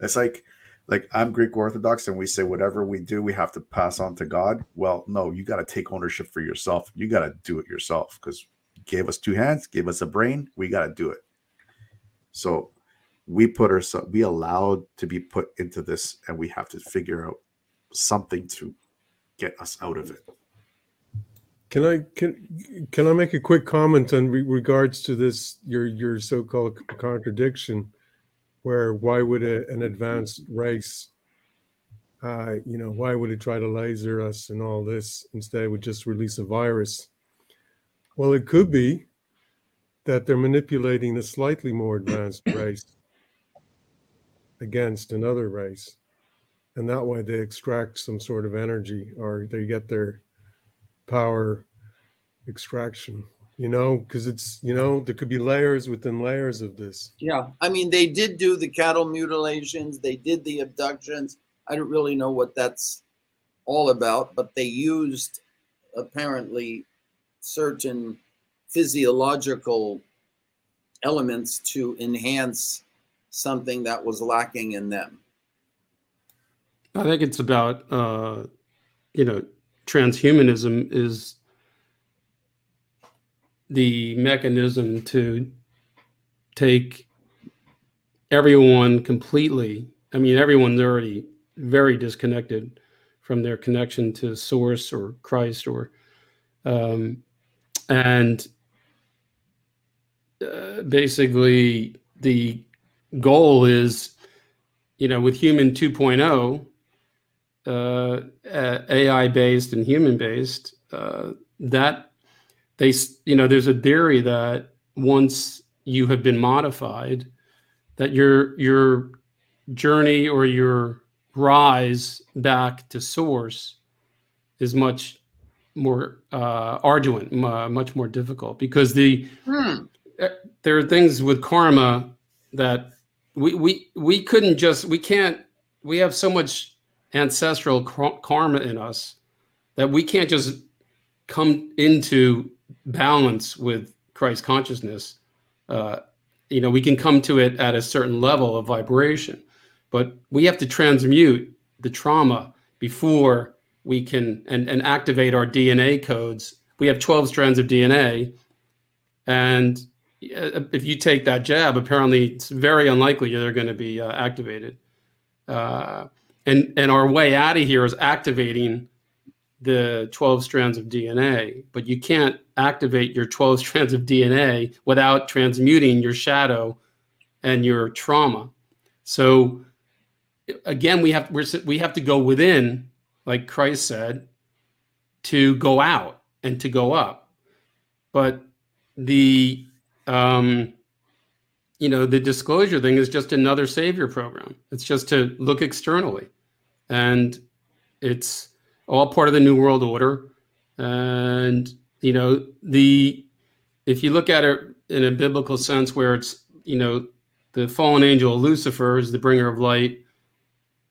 It's like like I'm Greek Orthodox and we say whatever we do, we have to pass on to God. Well, no, you got to take ownership for yourself. You got to do it yourself because gave us two hands, gave us a brain, we got to do it. So we put ourselves, we allowed to be put into this, and we have to figure out something to get us out of it.
Can I can can I make a quick comment in re- regards to this your your so-called contradiction, where why would a, an advanced race, uh, you know, why would it try to laser us and all this instead would just release a virus? Well, it could be that they're manipulating a slightly more advanced *clears throat* race against another race, and that way they extract some sort of energy or they get their power extraction you know because it's you know there could be layers within layers of this
Yeah, I mean, they did do the cattle mutilations, they did the abductions. I don't really know what that's all about, but they used apparently certain physiological elements to enhance something that was lacking in them.
I think it's about uh, you know transhumanism is the mechanism to take everyone completely. I mean, everyone's already very disconnected from their connection to Source or Christ, or um, and uh, basically the goal is, you know, with Human 2.0 uh, AI based and human based, uh, that they, you know, there's a theory that once you have been modified, that your your journey or your rise back to source is much more uh, arduous, mu- much more difficult because the
Hmm.
there are things with karma that we we we couldn't just we can't we have so much ancestral kar- karma in us that we can't just come into balance with Christ consciousness. Uh, you know, we can come to it at a certain level of vibration, but we have to transmute the trauma before we can and, and activate our DNA codes. We have 12 strands of DNA, and uh, if you take that jab, apparently it's very unlikely they're going to be uh, activated. Uh, and and our way out of here is activating the 12 strands of DNA, but you can't activate your 12 *laughs* strands of DNA without transmuting your shadow and your trauma. So again, we have we have to go within, like Christ said, to go out and to go up. But the um, you know the disclosure thing is just another savior program. It's just to look externally, and it's all part of the new world order. And you know the if you look at it in a biblical sense, where it's you know the fallen angel Lucifer is the bringer of light,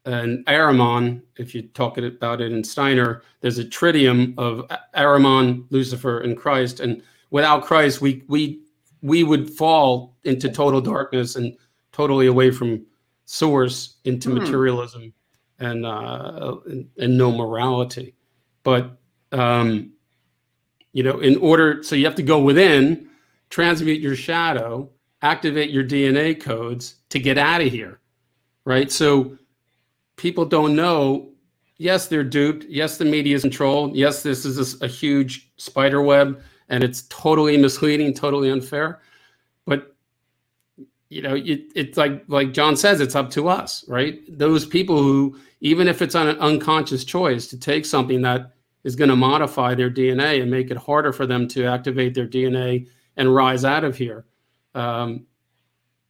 and Ahriman, if you talk about it in Steiner, there's a tritium of Ahriman, Lucifer, and Christ. And without Christ, we we we would fall into total darkness and totally away from source into
Hmm.
materialism and, uh, and and no morality. But um, you know, in order, so you have to go within, transmute your shadow, activate your DNA codes to get out of here, right? So people don't know. Yes, they're duped. Yes, the media is controlled. Yes, this is a, a huge spider web and it's totally misleading, totally unfair. But you know, it, it's like like John says, it's up to us, right? Those people who, even if it's on an unconscious choice, to take something that is going to modify their DNA and make it harder for them to activate their DNA and rise out of here. Um,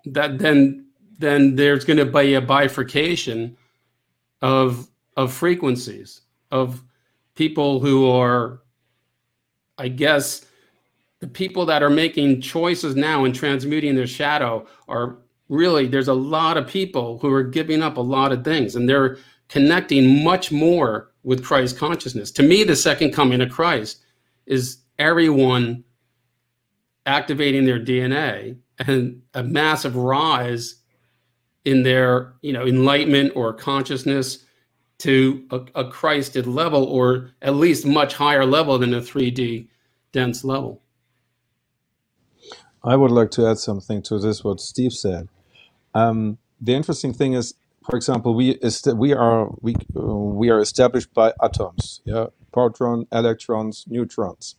that then then there's going to be a bifurcation of of frequencies of people who are i guess the people that are making choices now and transmuting their shadow are really there's a lot of people who are giving up a lot of things and they're connecting much more with christ consciousness. To me the second coming of christ is everyone activating their dna and a massive rise in their you know enlightenment or consciousness to a, a christed level or at least much higher level than a 3d dense level.
I would like to add something to this what Steve said. Um, the interesting thing is, for example, we we are we uh, we are established by atoms, yeah, proton, electrons, neutrons,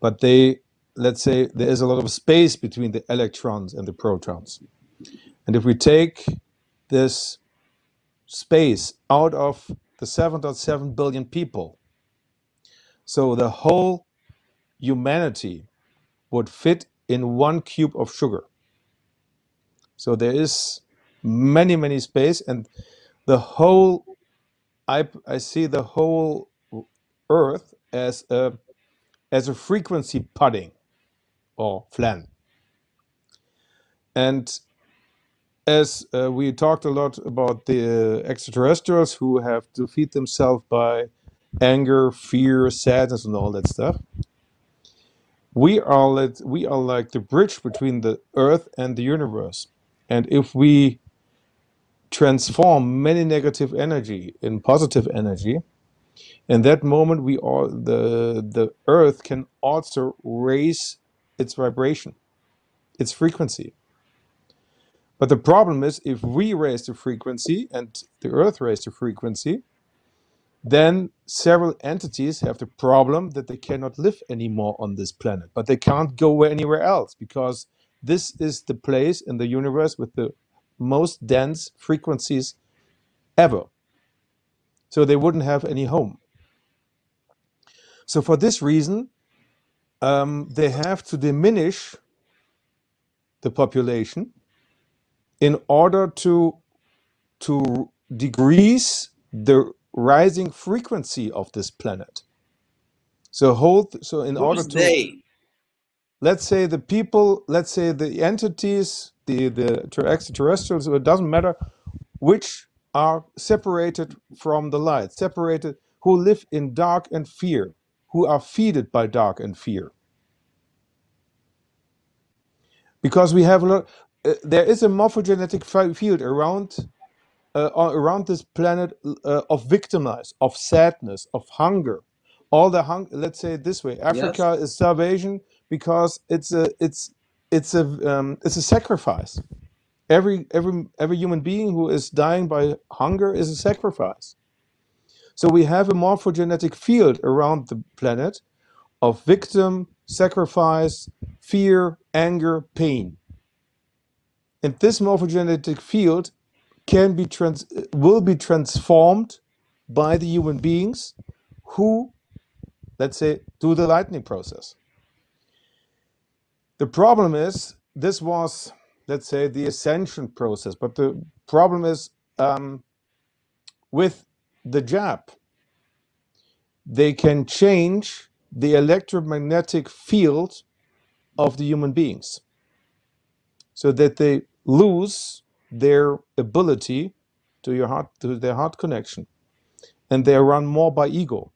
but they let's say there is a lot of space between the electrons and the protons, and if we take this space out of the 7.7 billion people, so the whole humanity would fit in one cube of sugar. So there is many, many space, and the whole, I, I see the whole Earth as a, as a frequency pudding or flan. And as uh, we talked a lot about the extraterrestrials who have to feed themselves by anger, fear, sadness, and all that stuff. We are let, we are like the bridge between the earth and the universe. And if we transform many negative energy in positive energy in that moment we all the the earth can also raise its vibration its frequency but the problem is if we raise the frequency and the earth raise the frequency then several entities have the problem that they cannot live anymore on this planet, but they can't go anywhere else because this is the place in the universe with the most dense frequencies ever. So they wouldn't have any home. So for this reason, um, they have to diminish the population in order to to decrease the rising frequency of this planet. So hold. So in order to
they?
let's say the people, let's say the entities, the the ter- extraterrestrials. It doesn't matter which are separated from the light, separated who live in dark and fear, who are feeded by dark and fear. Because we have a lot, there is a morphogenetic field around uh, around this planet uh, of victimized, of sadness, of hunger. All the hung. Let's say it this way:
Yes.
Africa is starvation because it's a it's it's a um, it's a sacrifice. Every every every human being who is dying by hunger is a sacrifice. So we have a morphogenetic field around the planet of victim, sacrifice, fear, anger, pain. And this morphogenetic field can be trans will be transformed by the human beings who, let's say, do the lightning process. The problem is this was, let's say, the ascension process, but the problem is um, with the jab, they can change the electromagnetic field of the human beings so that they lose their ability to your heart to their heart connection. And they are run more by ego.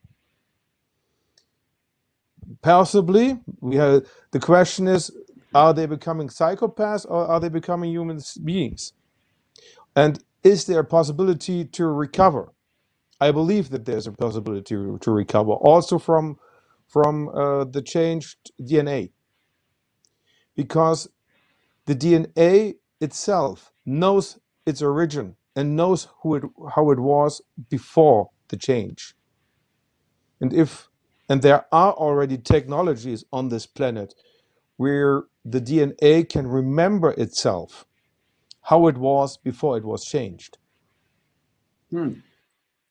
Possibly we have the question is are they becoming psychopaths or are they becoming human beings? And is there a possibility to recover? I believe that there's a possibility to, recover also from from uh, the changed dna because the dna itself knows its origin and knows who it how it was before the change and if and there are already technologies on this planet where the dna can remember itself how it was before it was changed
Hmm.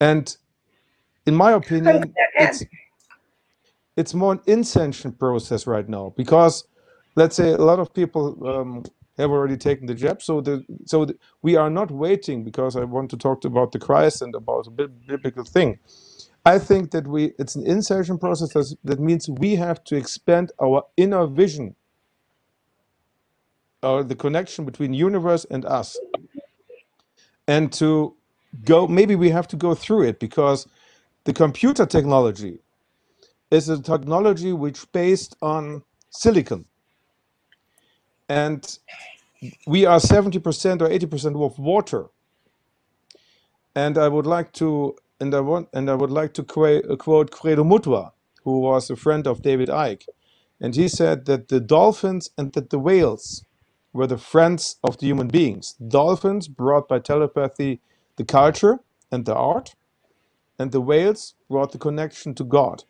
and in my opinion it's it's more an incension process right now because let's say a lot of people um, have already taken the jab. So the so the, we are not waiting because i want to talk about the christ and about a biblical thing. I think that we it's an insertion process that's, that means we have to expand our inner vision or the connection between universe and us and to go maybe we have to go through it because the computer technology is a technology which based on silicon and we are 70% or 80% of water. And i would like to and i want and i would like to uh, quote, quote credo mutwa who was a friend of david icke. And he said that the dolphins and that the whales were the friends of the human beings. Dolphins brought by telepathy the culture and the art and the whales brought the connection to god.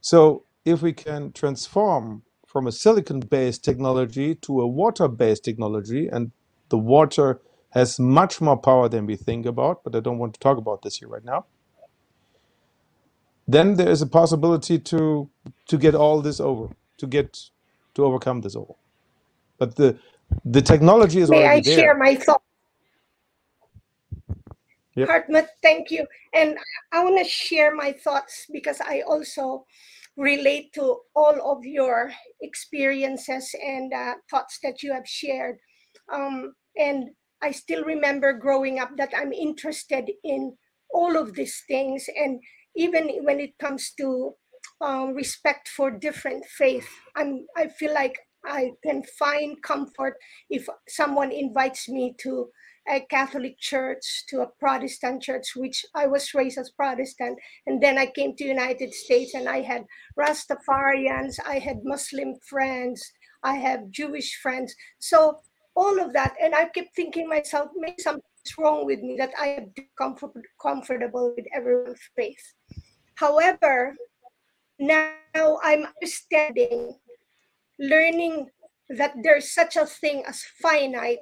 So if we can transform from a silicon-based technology to a water-based technology, and the water has much more power than we think about, but I don't want to talk about this here right now, then there is a possibility to to get all this over, to get to overcome this all. But the the technology is
May I
already
share my thoughts?
Yep.
Hartmut, thank you. And I want to share my thoughts because I also relate to all of your experiences and uh, thoughts that you have shared. Um, and I still remember growing up that I'm interested in all of these things. And even when it comes to um, respect for different faith, I'm, I feel like I can find comfort if someone invites me to a Catholic church to a Protestant church, which I was raised as Protestant, and then I came to United States and I had Rastafarians, I had Muslim friends, I have Jewish friends. So all of that, and I kept thinking myself, maybe something's wrong with me that I am comfort, comfortable with everyone's faith. However, now I'm understanding, learning that there's such a thing as finite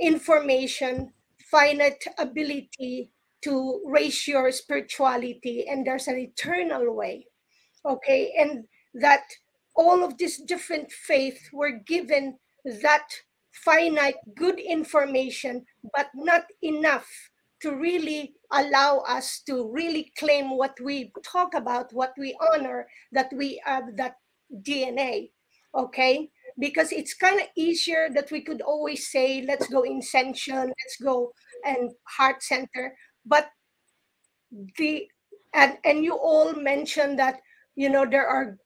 information, finite ability to raise your spirituality, and there's an eternal way. Okay, and that all of these different faiths were given that finite good information, but not enough to really allow us to really claim what we talk about, what we honor, that we have that DNA. Okay? Because it's kind of easier that we could always say, let's go Ascension, let's go and heart center. But the and and you all mentioned that you know there are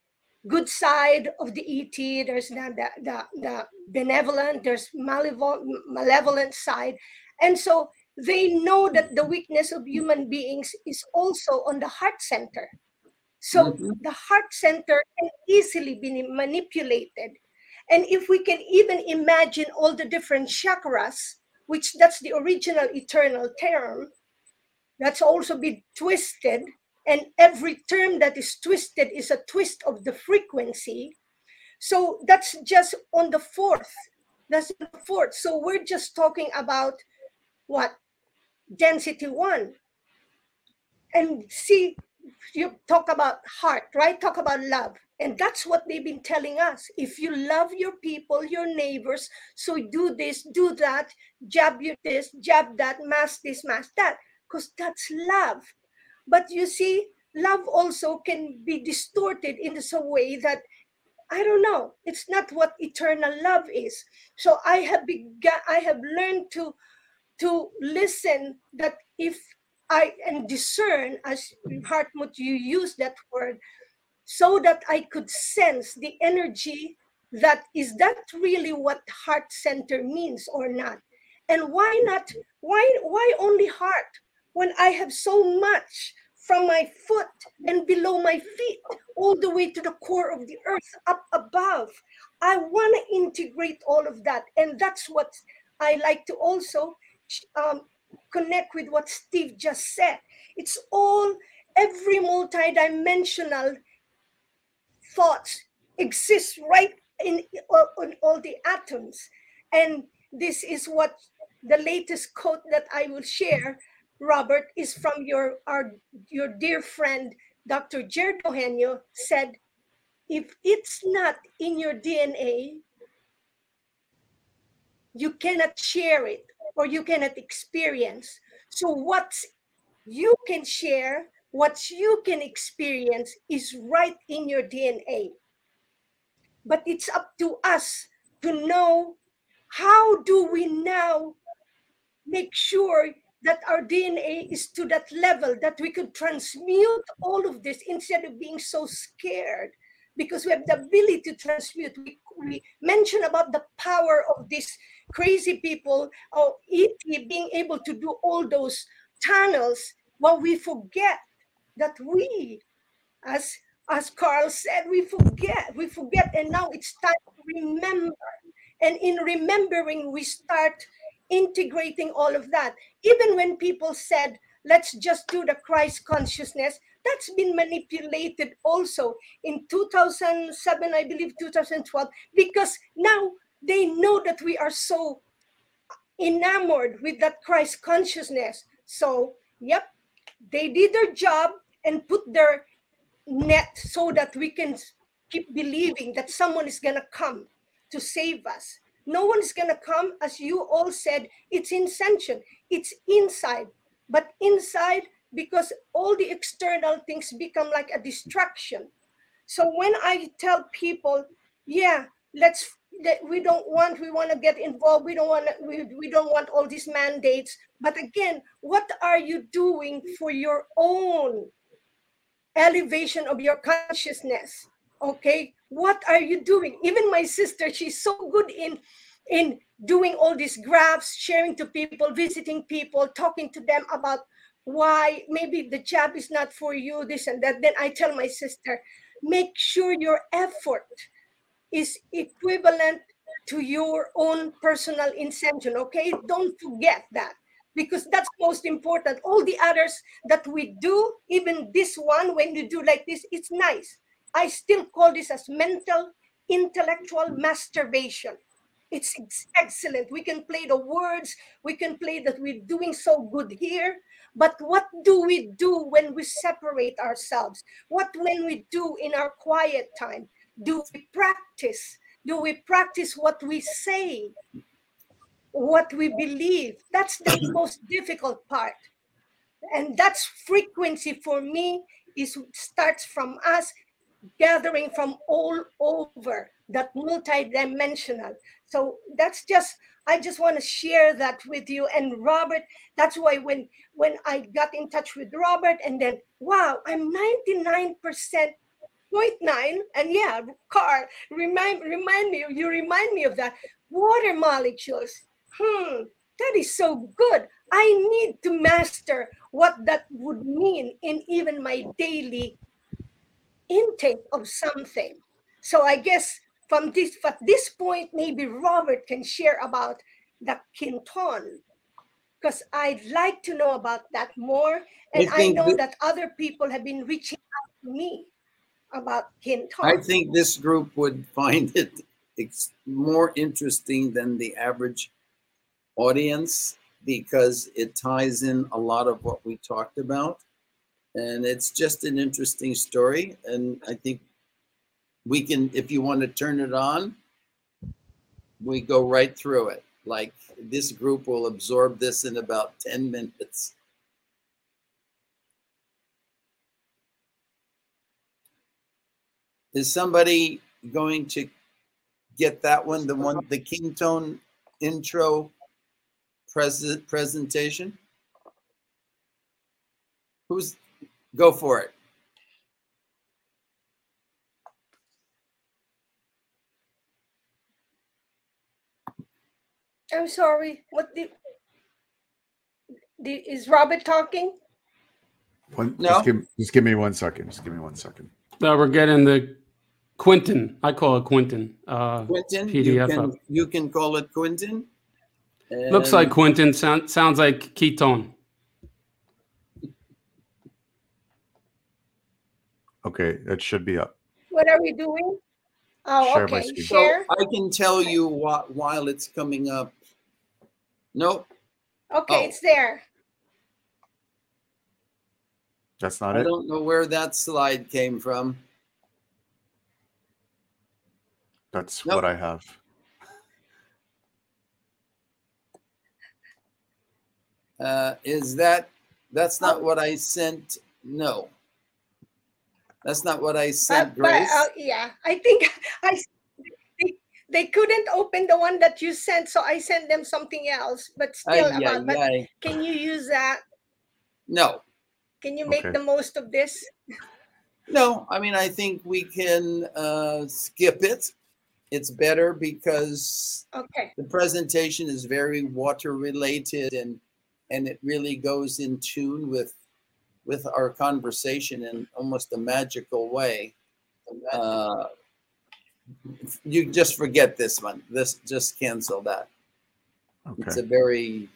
good side of the ET. There's the the, the, the benevolent. There's malevolent, malevolent side, and so they know that the weakness of human beings is also on the heart center. So mm-hmm. the heart center can easily be manipulated. And if we can even imagine all the different chakras, which that's the original eternal term, that's also been twisted. And every term that is twisted is a twist of the frequency. So that's just on the fourth. That's the fourth. So we're just talking about what density one and see you talk about heart right talk about love and that's what they've been telling us if you love your people your neighbors so do this do that jab you this jab that mask this mask that because that's love but you see love also can be distorted in some way that I don't know. It's not what eternal love is. So I have begun. I have learned to to listen that if I and discern, as Hartmut, you use that word, so that I could sense the energy that is that really what heart center means or not? And why not? Why why only heart when I have so much from my foot and below my feet all the way to the core of the earth up above? I want to integrate all of that, and that's what I like to also um, connect with what Steve just said. It's all every multidimensional thoughts exist right in, in all the atoms. And this is what the latest quote that I will share, Robert, is from your our your dear friend Dr. Jared Eugenio said, if it's not in your DNA, you cannot share it or you cannot experience. So, what you can share, what you can experience is right in your DNA. But it's up to us to know how do we now make sure that our DNA is to that level that we could transmute all of this instead of being so scared because we have the ability to transmute. We, we mentioned about the power of these crazy people, or ET being able to do all those tunnels, while we forget that we, as as Carl said, we forget, we forget, and now it's time to remember. And in remembering, we start integrating all of that. Even when people said, let's just do the Christ consciousness, that's been manipulated also in 2007, I believe 2012, because now they know that we are so enamored with that Christ consciousness. So, yep, they did their job and put their net so that we can keep believing that someone is going to come to save us. No one is going to come, as you all said, it's intention, it's inside. But inside, because all the external things become like a distraction. So when I tell people, yeah, let's that we don't want we want to get involved we don't want we, we don't want all these mandates but again what are you doing for your own elevation of your consciousness okay what are you doing even my sister she's so good in in doing all these graphs sharing to people visiting people talking to them about why maybe the job is not for you, this and that. Then I tell my sister, make sure your effort is equivalent to your own personal intention. Okay, don't forget that because that's most important. All the others that we do, even this one, when you do like this, it's nice. I still call this as mental intellectual masturbation. It's excellent. We can play the words, we can play that we're doing so good here, but what do we do when we separate ourselves? What when we do in our quiet time? Do we practice? Do we practice what we say? What we believe. That's the *coughs* most difficult part. And that's frequency for me is starts from us gathering from all over that multidimensional. So that's just I just want to share that with you. And Robert, that's why when when I got in touch with Robert, and then wow, I'm 99% point nine, and yeah, Carl, remind remind me, you remind me of that. Water molecules. Hmm, *sighs* that is so good. I need to master what that would mean in even my daily intake of something. So I guess from this at this point, maybe Robert can share about the Quinton. Because I'd like to know about that more. And I,
think
know
that-
that other people have been reaching out to me about Quinton.
I think this group would *laughs* find it ex- more interesting than the average audience because it ties in a lot of what we talked about. And it's just an interesting story. And I think we can, if you want to turn it on, we go right through it. Like this group will absorb this in about 10 minutes. Is somebody going to get that one, the one, the Quinton intro present presentation? Who's, go for it.
I'm sorry. What did, did is Robert talking?
One,
No.
just, give, just give me one second. Just give me one second.
Now we're getting the Quinton. I call it Quinton. Uh,
Quentin, you
PDF
can,
up.
you can call it Quentin.
looks like Quentin. Sound, sounds like Keaton.
Okay, that should be up.
What are we doing? Oh,
Share
okay.
screen.
So
Share.
I can tell you what, while it's coming up. Nope,
Okay,
oh.
it's there.
That's not
I
it.
I don't know where that slide came from.
That's
Nope.
what I have.
Uh, is that, that's not what I sent, no. That's not what I
Uh,
sent,
but
Grace.
uh, yeah, I think *laughs* I they, they couldn't open the one that you sent, so I sent them something else. But still,
Ay, ay,
about, but
ay.
can you use that?
No,
Can you make
Okay.
the most of this?
no, I mean, I think we can uh, skip it. It's better because
Okay.
the presentation is very water related and and it really goes in tune with with our conversation in almost a magical way uh, you just forget this one this just cancel that
Okay.
it's a very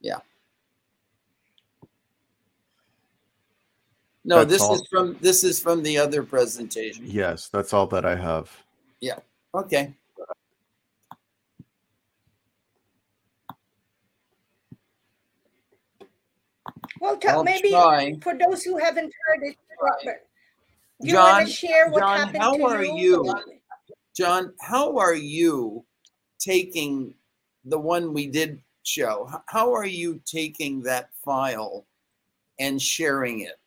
yeah no
That's
this
all.
is from this is from the other presentation
Yes, that's all that I have. Yeah.
Okay
Well, tell,
I'll
maybe
try.
for those who haven't heard it, Robert, do you
John-
want to share what
John,
happened
how
to
are
you?
you? John, how are you taking the one we did show? How are you taking that file and sharing it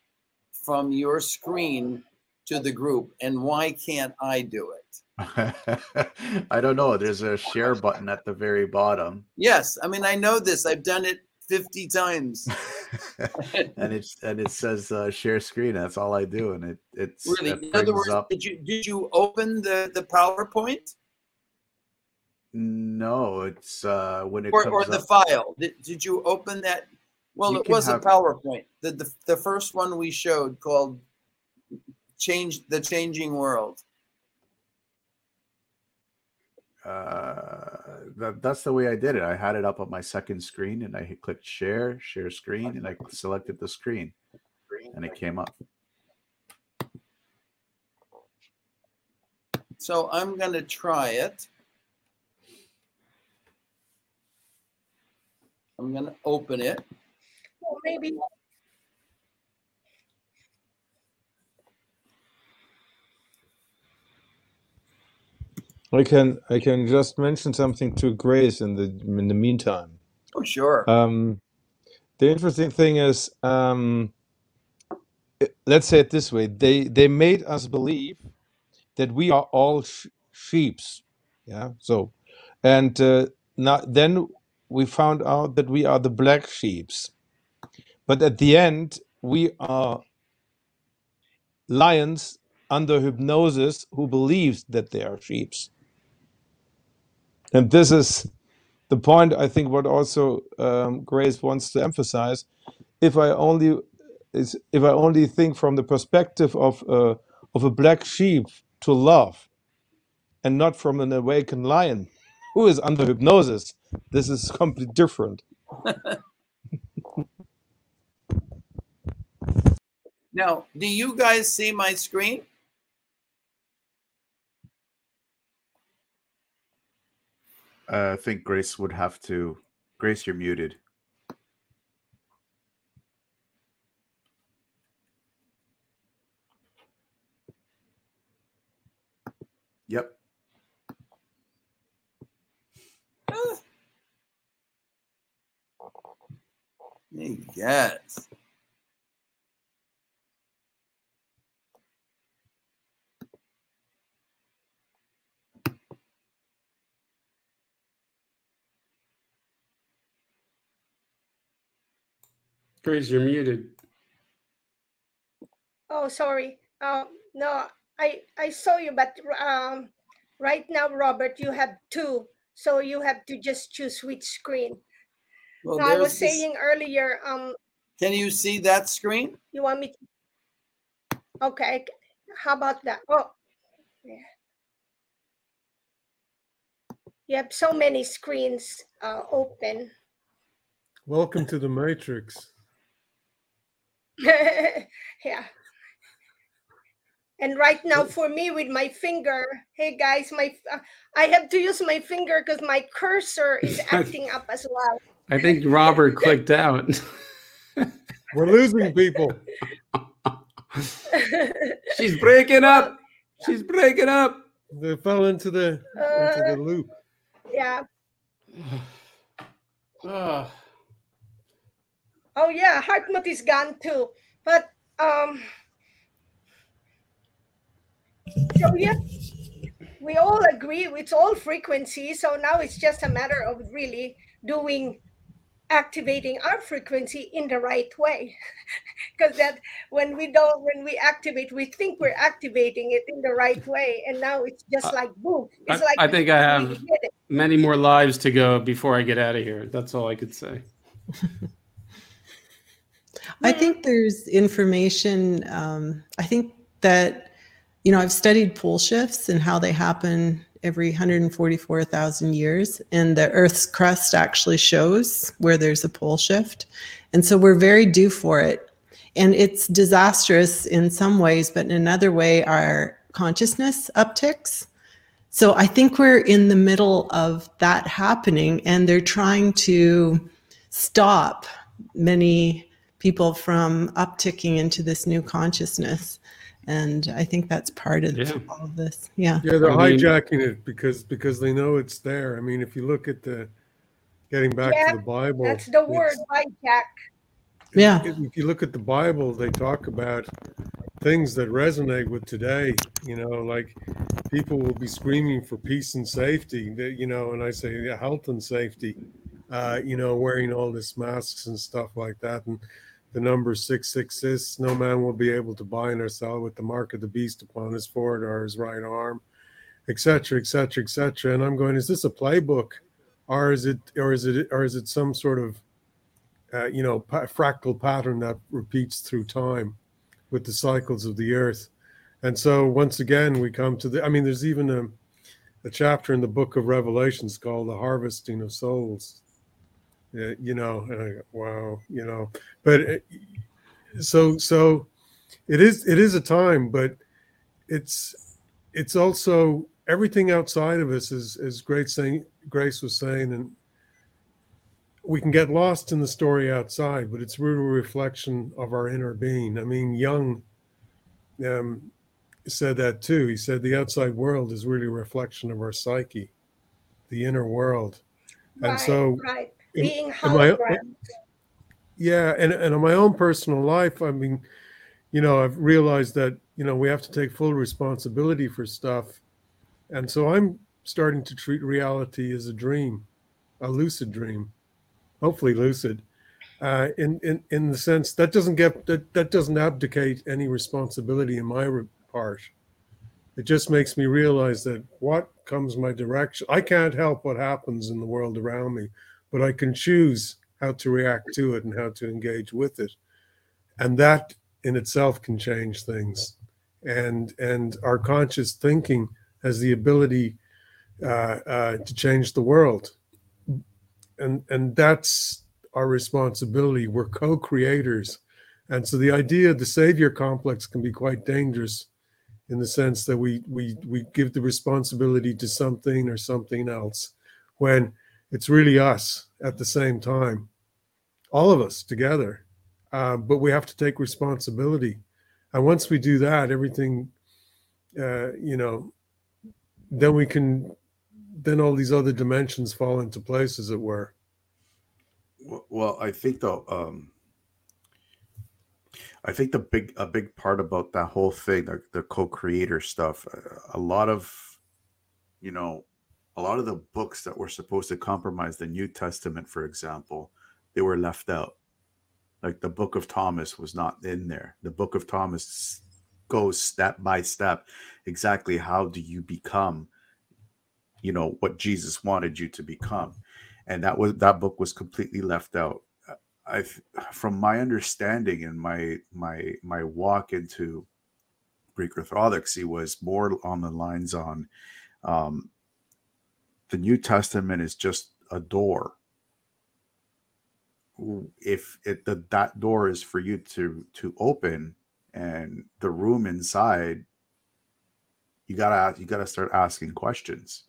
from your screen to the group? And why can't I do it? *laughs*
I don't know. There's a share button at the very bottom.
Yes, I mean, I know this. I've done it 50 times. *laughs* *laughs*
and it's and it says uh, share screen. That's all I do, and it it's
Really.
it
In other words,
up.
did you did you open the, the PowerPoint
No, it's uh when it
or,
comes
or the
up.
file? Did, did you open that? Well,
You
it was a PowerPoint. The, the the first one we showed called "Change the Changing World."
Uh, that, that's the way I did it. I had it up on my second screen, and I hit- clicked share, share screen, and I selected the screen, and it came up.
So I'm going to try it. I'm going to open it.
Well, maybe
I can I can just mention something to Grace in the in the meantime.
Oh, sure.
Um, the interesting thing is, um, i- let's say it this way: they they made us believe that we are all sh- sheep's. Yeah. So, and uh, now then we found out that we are the black sheep's. But at the end, we are lions under hypnosis who believes that they are sheep's. And this is the point I think what also um, Grace wants to emphasize. If I only is if I only think from the perspective of uh, of a black sheep to love, and not from an awakened lion who is under hypnosis, this is completely different. *laughs*
Now, do you guys see my screen?
Uh, I think Grace would have to. Grace, you're muted. Yep.
Yes.
Grace, you're muted.
Oh, sorry. Um, no, I I saw you, but um, right now, Robert, you have two, so you have to just choose which screen.
Well,
No, I was
this-
saying earlier. Um,
Can you see that screen?
you want me to? Okay. How about that? Oh, yeah. You have so many screens uh, open.
Welcome to the Matrix. *laughs*
yeah. And right now, for me, with my finger, hey guys, my uh, I have to use my finger because my cursor is *laughs* acting up as well.
I think Robert clicked out. *laughs*
We're losing people.
She's breaking up. She's breaking up.
They fell into the into the loop.
yeah. *sighs*
Ah.
Oh yeah, Hartmut is gone too. But um so yeah, we all agree it's all frequency. So now it's just a matter of really doing activating our frequency in the right way. *laughs* Because that when we don't when we activate, we think we're activating it in the right way. And now it's just like boom. It's
I-
like
I think I have- Many more lives to go before I get out of here. That's all I could say. *laughs*
I think there's information. Um, I think that, you know, I've studied pole shifts and how they happen every 144,000 years. And the Earth's crust actually shows where there's a pole shift. And so we're very due for it. And it's disastrous in some ways, but in another way, our consciousness upticks. So I think we're in the middle of that happening, and they're trying to stop many people from upticking into this new consciousness. And I think that's part of
Yeah.
all of this. Yeah.
Yeah, they're
I mean-
hijacking it because because they know it's there. I mean, if you look at the getting back
Yeah,
to the Bible,
That's the word, hijack.
Yeah.
if if you look at the Bible, they talk about things that resonate with today. You know, like people will be screaming for peace and safety. You know, and I say health and safety. Uh, you know, wearing all this masks and stuff like that, and the number six six six. No man will be able to buy nor sell with the mark of the beast upon his forehead or his right arm, etc., etc., etc. And I'm going, is this a playbook, or is it, or is it, or is it some sort of uh, you know, fractal pattern that repeats through time with the cycles of the earth. And so once again, we come to the, I mean, there's even a, a chapter in the book of Revelations called the harvesting of souls. Uh, you know, and I go, wow, you know, but it, so, so it is, it is a time, but it's, it's also everything outside of us is, is great saying, Grace was saying, and we can get lost in the story outside, but it's really a reflection of our inner being. I mean, Jung, um, said that too. He said the outside world is really a reflection of our psyche, the inner world. And
right,
so,
right.
In-
Being
in my- yeah, and, and in my own personal life, I mean, you know, I've realized that, you know, we have to take full responsibility for stuff. And so I'm starting to treat reality as a dream, a lucid dream, hopefully lucid. Uh, in, in in the sense that doesn't get that, that doesn't abdicate any responsibility in my part. It just makes me realize that what comes my direction, I can't help what happens in the world around me, but I can choose how to react to it and how to engage with it, and that in itself can change things. And and our conscious thinking has the ability uh, uh, to change the world, and and that's our responsibility. We're co-creators, and so the idea of the savior complex can be quite dangerous, in the sense that we we we give the responsibility to something or something else, when it's really us at the same time, all of us together. Uh, but we have to take responsibility, and once we do that, everything, uh, you know, then we can, then all these other dimensions fall into place, as it were.
Well, I think though, um, I think the big a big part about that whole thing, the, the co-creator stuff, uh, a lot of, you know, a lot of the books that were supposed to compromise the New Testament, for example, they were left out. Like the Book of Thomas was not in there. The Book of Thomas goes step by step, exactly how do you become, you know, what Jesus wanted you to become and that was that book was completely left out i from my understanding and my my my walk into greek orthodoxy was more on the lines on um the new testament is just a door if it the, that door is for you to to open and the room inside you gotta you gotta start asking questions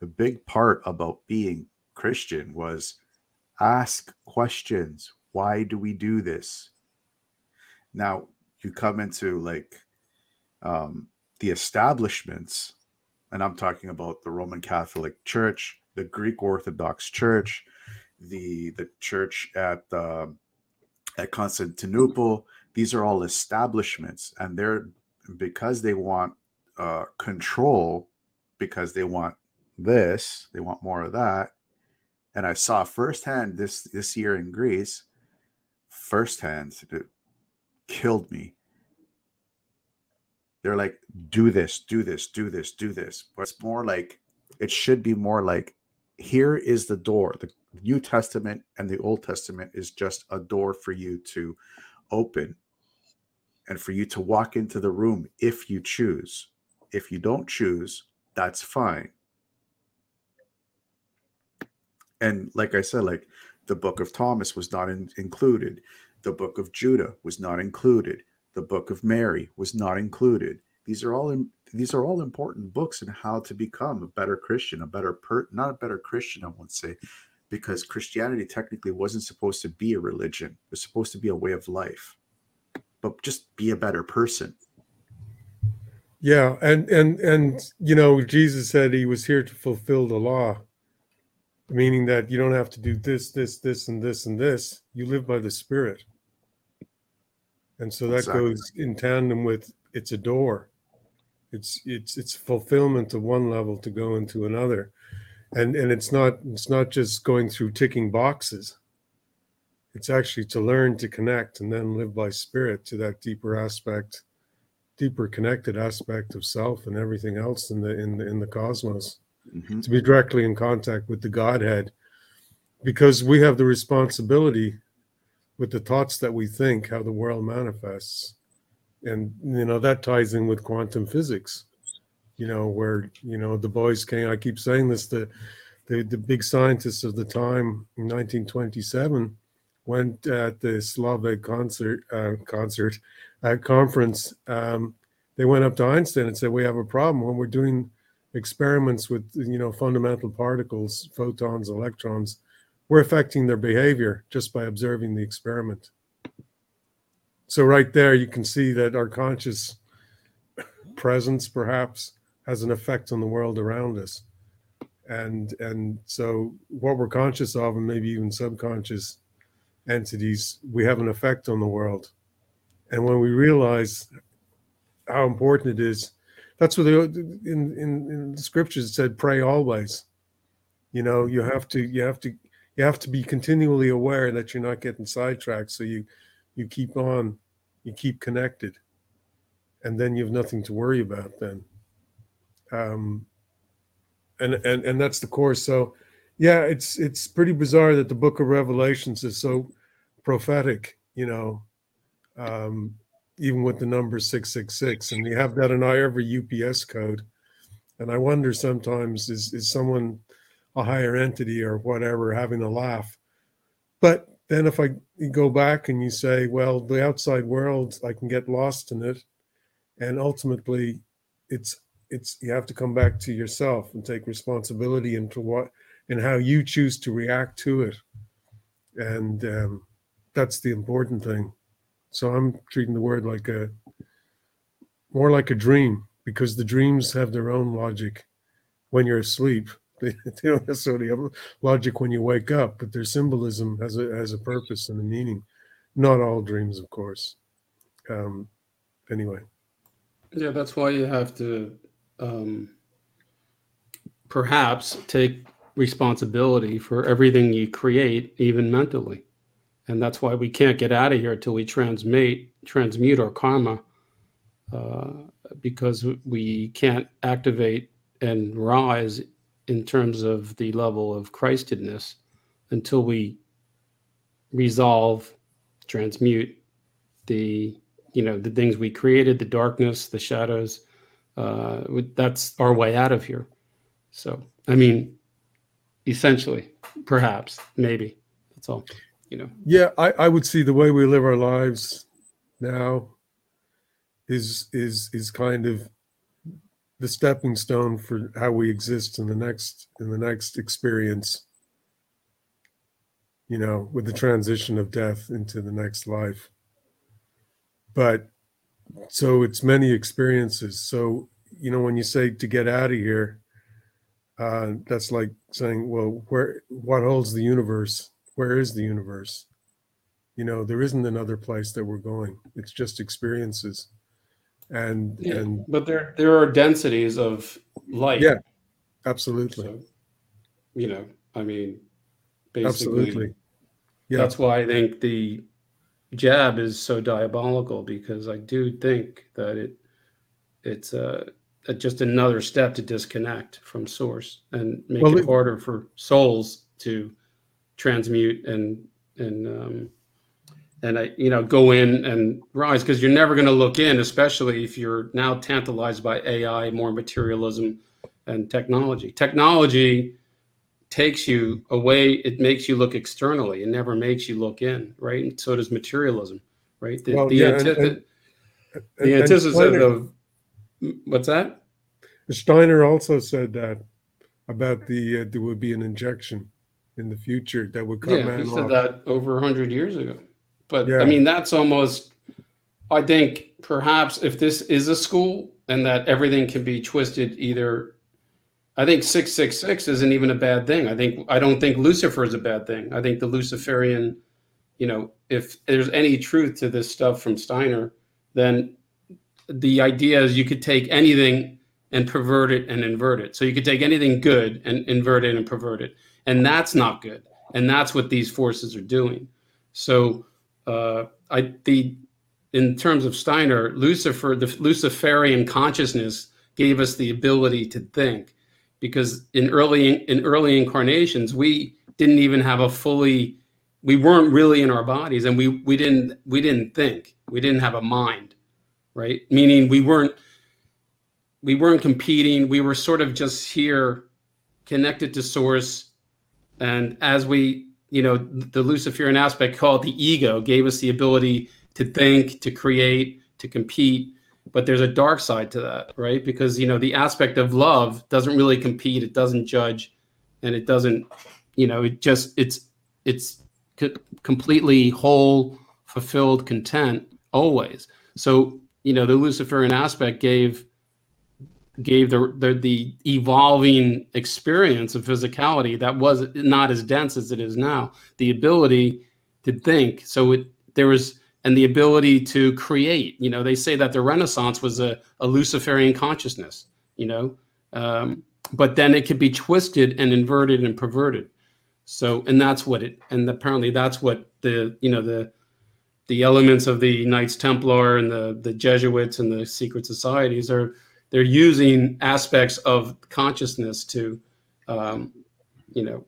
the big part about being Christian was ask questions. Why do we do this? Now you come into like um, the establishments, and I'm talking about the Roman Catholic Church, the Greek Orthodox Church, the the church at uh, at Constantinople. These are all establishments, and they're because they want uh, control, because they want this, they want more of that and I saw firsthand this this year in Greece, firsthand, it killed me. They're like, do this, do this, do this, do this. But it's more like it should be more like, here is the door. The New Testament and the Old Testament is just a door for you to open and for you to walk into the room if you choose. If you don't choose, that's fine and like i said like the book of thomas was not in, included the book of judah was not included the book of mary was not included. These are all in, these are all important books in how to become a better christian a better per not a better christian i won't say because christianity technically wasn't supposed to be a religion. It was supposed to be a way of life. But just be a better person.
Yeah, and and and you know, Jesus said he was here to fulfill the law, meaning that you don't have to do this, this, this, and this, and this. You live by the Spirit, and so that
Exactly.
goes in tandem with it's a door. It's it's it's fulfillment of one level to go into another, and and it's not it's not just going through ticking boxes. It's actually to learn to connect and then live by spirit to that deeper aspect deeper connected aspect of self and everything else in the in the in the cosmos
Mhm.
to be directly in contact with the godhead because we have the responsibility with the thoughts that we think how the world manifests and you know that ties in with quantum physics you know where you know the boys came i keep saying this the the, the big scientists of the time in 1927 went at the Solvay concert uh, concert at conference. Um, they went up to Einstein and said, "We have a problem when we're doing experiments with you know fundamental particles, photons, electrons. We're affecting their behavior just by observing the experiment." So right there, you can see that our conscious *coughs* presence perhaps has an effect on the world around us. And and so what we're conscious of and maybe even subconscious entities we have an effect on the world. And when we realize how important it is that's what they, in, in in the scriptures said pray always. You know you have to you have to you have to be continually aware that you're not getting sidetracked so you you keep on you keep connected and then you have nothing to worry about then. Um and and and that's the course. So yeah it's it's pretty bizarre that the book of revelations is so prophetic you know um even with the number 666 and you have that in every UPC code. And i wonder sometimes is is someone a higher entity or whatever having a laugh. But then if i go back and you say well the outside world i can get lost in it. And ultimately it's it's you have to come back to yourself and take responsibility into what and how you choose to react to it. And um, that's the important thing. So i'm treating the word like a more like a dream because the dreams have their own logic when you're asleep they, *laughs* they don't necessarily have logic when you wake up but their symbolism has a has a purpose and a meaning. Not all dreams of course. Um anyway.
Yeah, that's why you have to um, perhaps take responsibility for everything you create, even mentally. And that's why we can't get out of here until we transmute transmute our karma, uh, because we can't activate and rise in terms of the level of Christedness until we resolve, transmute the you know the things we created, the darkness, the shadows. Uh, that's our way out of here. So I mean, essentially, perhaps, maybe that's all. You know.
Yeah, I, I would see the way we live our lives now is is is kind of the stepping stone for how we exist in the next in the next experience. You know, with the transition of death into the next life. But so it's many experiences. So, you know, when you say to get out of here, uh, that's like saying, well, where what holds the universe? Where is the universe? You know, there isn't another place that we're going. It's just experiences. And
Yeah,
and
but there there are densities of light.
Yeah, absolutely.
So, you know, I mean, basically,
Absolutely. Yeah.
that's why I think the jab is so diabolical because I do think that it it's uh, uh, just another step to disconnect from source and make
Well,
it
it-
harder for souls to transmute and and um, and I you know go in and rise because you're never going to look in, especially if you're now tantalized by AI, more materialism, and technology. Technology takes you away. It makes you look externally. It never makes you look in, right? And so does materialism, right? The,
Well,
the,
yeah,
anti-
and- and-
the antithesis
Steiner-
of what's that?
Steiner also said that about the uh, there would be an injection in the future that would cut
Yeah, he said
off.
that over 100 years ago. But
Yeah.
I mean, that's almost, I think perhaps if this is a school and that everything can be twisted either, I think 666 isn't even a bad thing. I think, I don't think Lucifer is a bad thing. I think the Luciferian, you know, if there's any truth to this stuff from Steiner, then the idea is you could take anything and pervert it and invert it. So you could take anything good and invert it and pervert it. And that's not good. And that's what these forces are doing. So uh, I the in terms of Steiner, Lucifer, the Luciferian consciousness gave us the ability to think, because in early in early incarnations we didn't even have a fully we weren't really in our bodies and we we didn't we didn't think. We didn't have a mind right? Meaning we weren't we weren't competing. We were sort of just here connected to source. And as we you know the luciferian aspect called the ego gave us the ability to think to create to compete. But there's a dark side to that right? Because you know the aspect of love doesn't really compete. It doesn't judge. And it doesn't you know it just it's it's co- completely whole fulfilled content always. So you know the luciferian aspect gave gave the, the the evolving experience of physicality that was not as dense as it is now. The ability to think. So it there was and the ability to create. You know, they say that the Renaissance was a, a Luciferian consciousness. You know, um, but then it could be twisted and inverted and perverted. So and that's what it and apparently that's what the you know the the elements of the Knights Templar and the the Jesuits and the secret societies are they're using aspects of consciousness to um, you know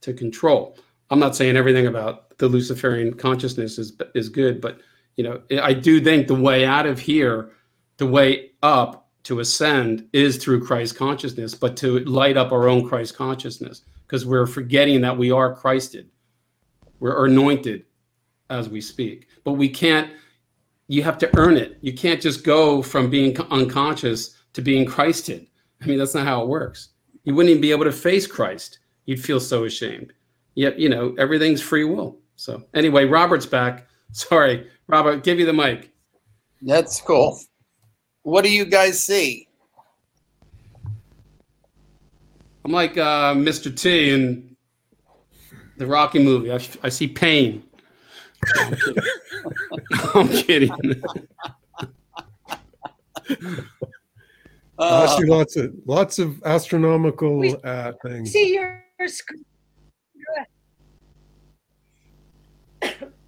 to control. I'm not saying everything about the luciferian consciousness is is good but you know i do think the way out of here the way up to ascend is through christ consciousness but to light up our own christ consciousness because we're forgetting that we are christed. We're anointed as we speak. But we can't you have to earn it. You can't just go from being unconscious to being Christed. I mean, that's not how it works. You wouldn't even be able to face Christ. You'd feel so ashamed. Yet, you know, everything's free will. So, anyway, Robert's back. *laughs* Sorry, Robert, give you the mic.
That's cool. What do you guys see?
I'm like uh, Mr. T in the Rocky movie. I, I see pain. *laughs* I'm kidding.
I
Uh,
see lots of lots of astronomical
We-
uh, things.
See your screen.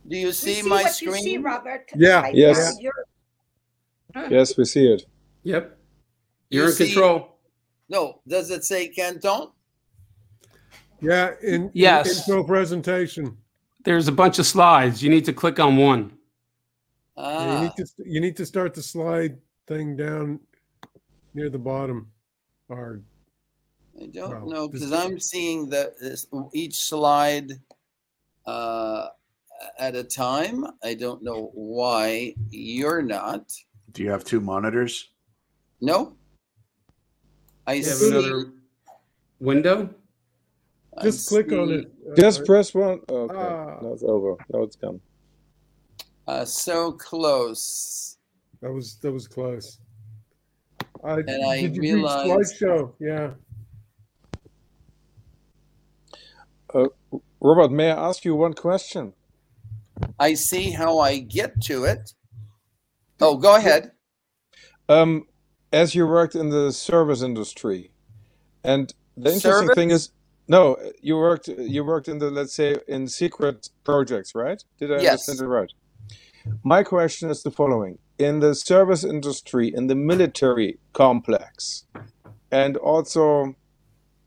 do you see,
see
my
what
screen?
you see, Robert.
Yeah.
Right
Yes.
now,
Yes, we see it.
Yep.
You
You're in
see-
control.
No, does it say Canton?
Yeah, in,
Yes.
in intro presentation.
There's a bunch of slides. You need to click on one.
Yeah, you
Ah,
need to you need to start the slide thing down near the bottom. Or
I don't
Well,
know because I'm seeing that this, each slide uh, at a time. I don't know why you're not.
Do you have two monitors?
No. I
You have
see.
another window.
I
just click on it. uh,
Just
uh,
press one. Okay,
Ah.
now it's over. Now it's gone.
Uh, so close.
That was that was close. I,
And I
did you
realized-
reach slideshow? Yeah.
Robert, may I ask you one question?
I see how I get to it. Oh, go ahead.
Um, as you worked in the service industry, and the interesting
Service?
thing is, no, you worked you worked in the let's say in secret projects, right? Did I
Yes.
understand it right? My question is the following: in the service industry, in the military complex, and also,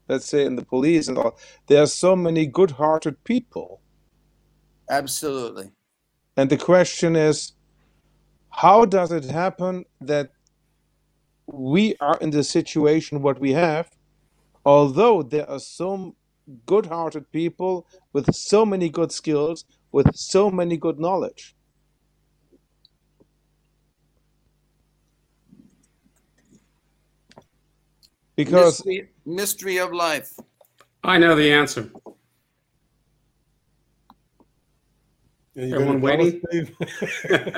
let's say in the police and all, there are so many good-hearted people,
Absolutely.
and the question is, how does it happen that we are in the situation what we have, although there are so good-hearted people with so many good skills, with so many good knowledge? Because
mystery, mystery of life.
I know the answer.
Yeah, you
Everyone
gonna tell *laughs* *laughs*
waiting?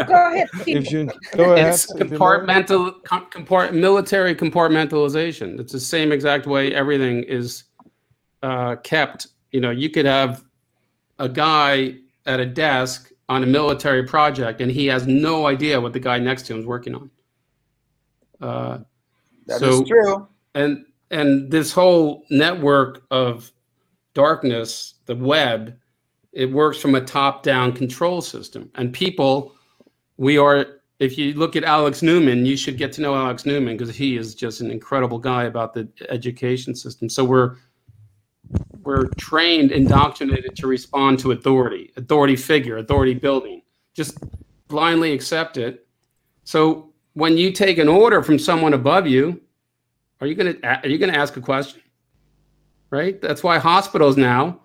Go ahead,
if you *laughs* go ahead,
It's
if you know.
compartmental, com- compart, military compartmentalization. It's the same exact way everything is uh, kept. You know, you could have a guy at a desk on a military project, and he has no idea what the guy next to him is working on. Uh,
That is
So-
true.
and and this whole network of darkness the web it works from a top down control system and people we are if you look at alex newman you should get to know alex newman because he is just an incredible guy about the education system so we're we're trained indoctrinated to respond to authority authority figure authority building just blindly accept it so when you take an order from someone above you are you to are you to ask a question? Right? That's why hospitals now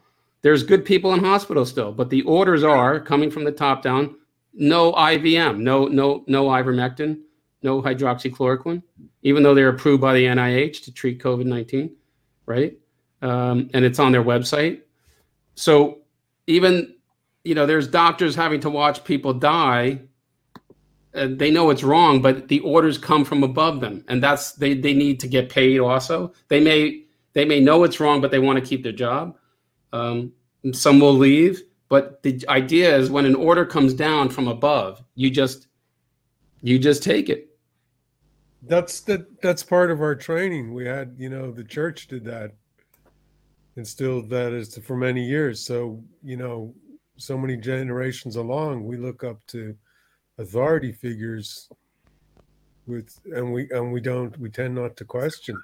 there's good people in hospitals still, but the orders are coming from the top down, no IVM, no no no ivermectin, no hydroxychloroquine, even though they're approved by the NIH to treat COVID-19, right? Um, and it's on their website. So even you know, there's doctors having to watch people die uh, they know it's wrong, but the orders come from above them, and that's they they need to get paid. Also, they may they may know it's wrong, but they want to keep their job. Um, some will leave, but the idea is when an order comes down from above, you just you just take it.
That's that. That's part of our training. We had, you know, the church did that, instilled that as for many years. So you know, so many generations along, we look up to authority figures with, and we and we don't. We tend not to question.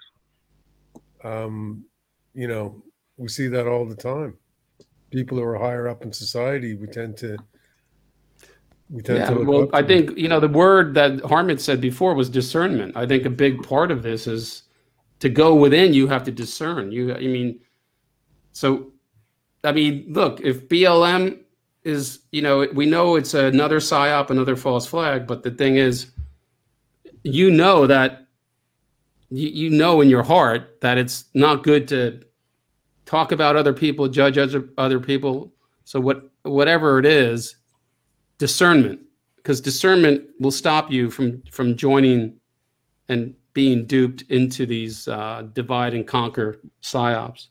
Um, you know, we see that all the time. People who are higher up in society, we tend to. We tend
Yeah,
to
well, I
them.
think you know the word that Harmon said before was discernment. I think a big part of this is to go within. You have to discern. You, I mean, so, I mean, look, if BLM is, you know, we know it's another psyop, another false flag, but the thing is, you know that you, you know in your heart that it's not good to talk about other people, judge other people. So what whatever it is, discernment because discernment will stop you from from joining and being duped into these uh, divide and conquer psyops.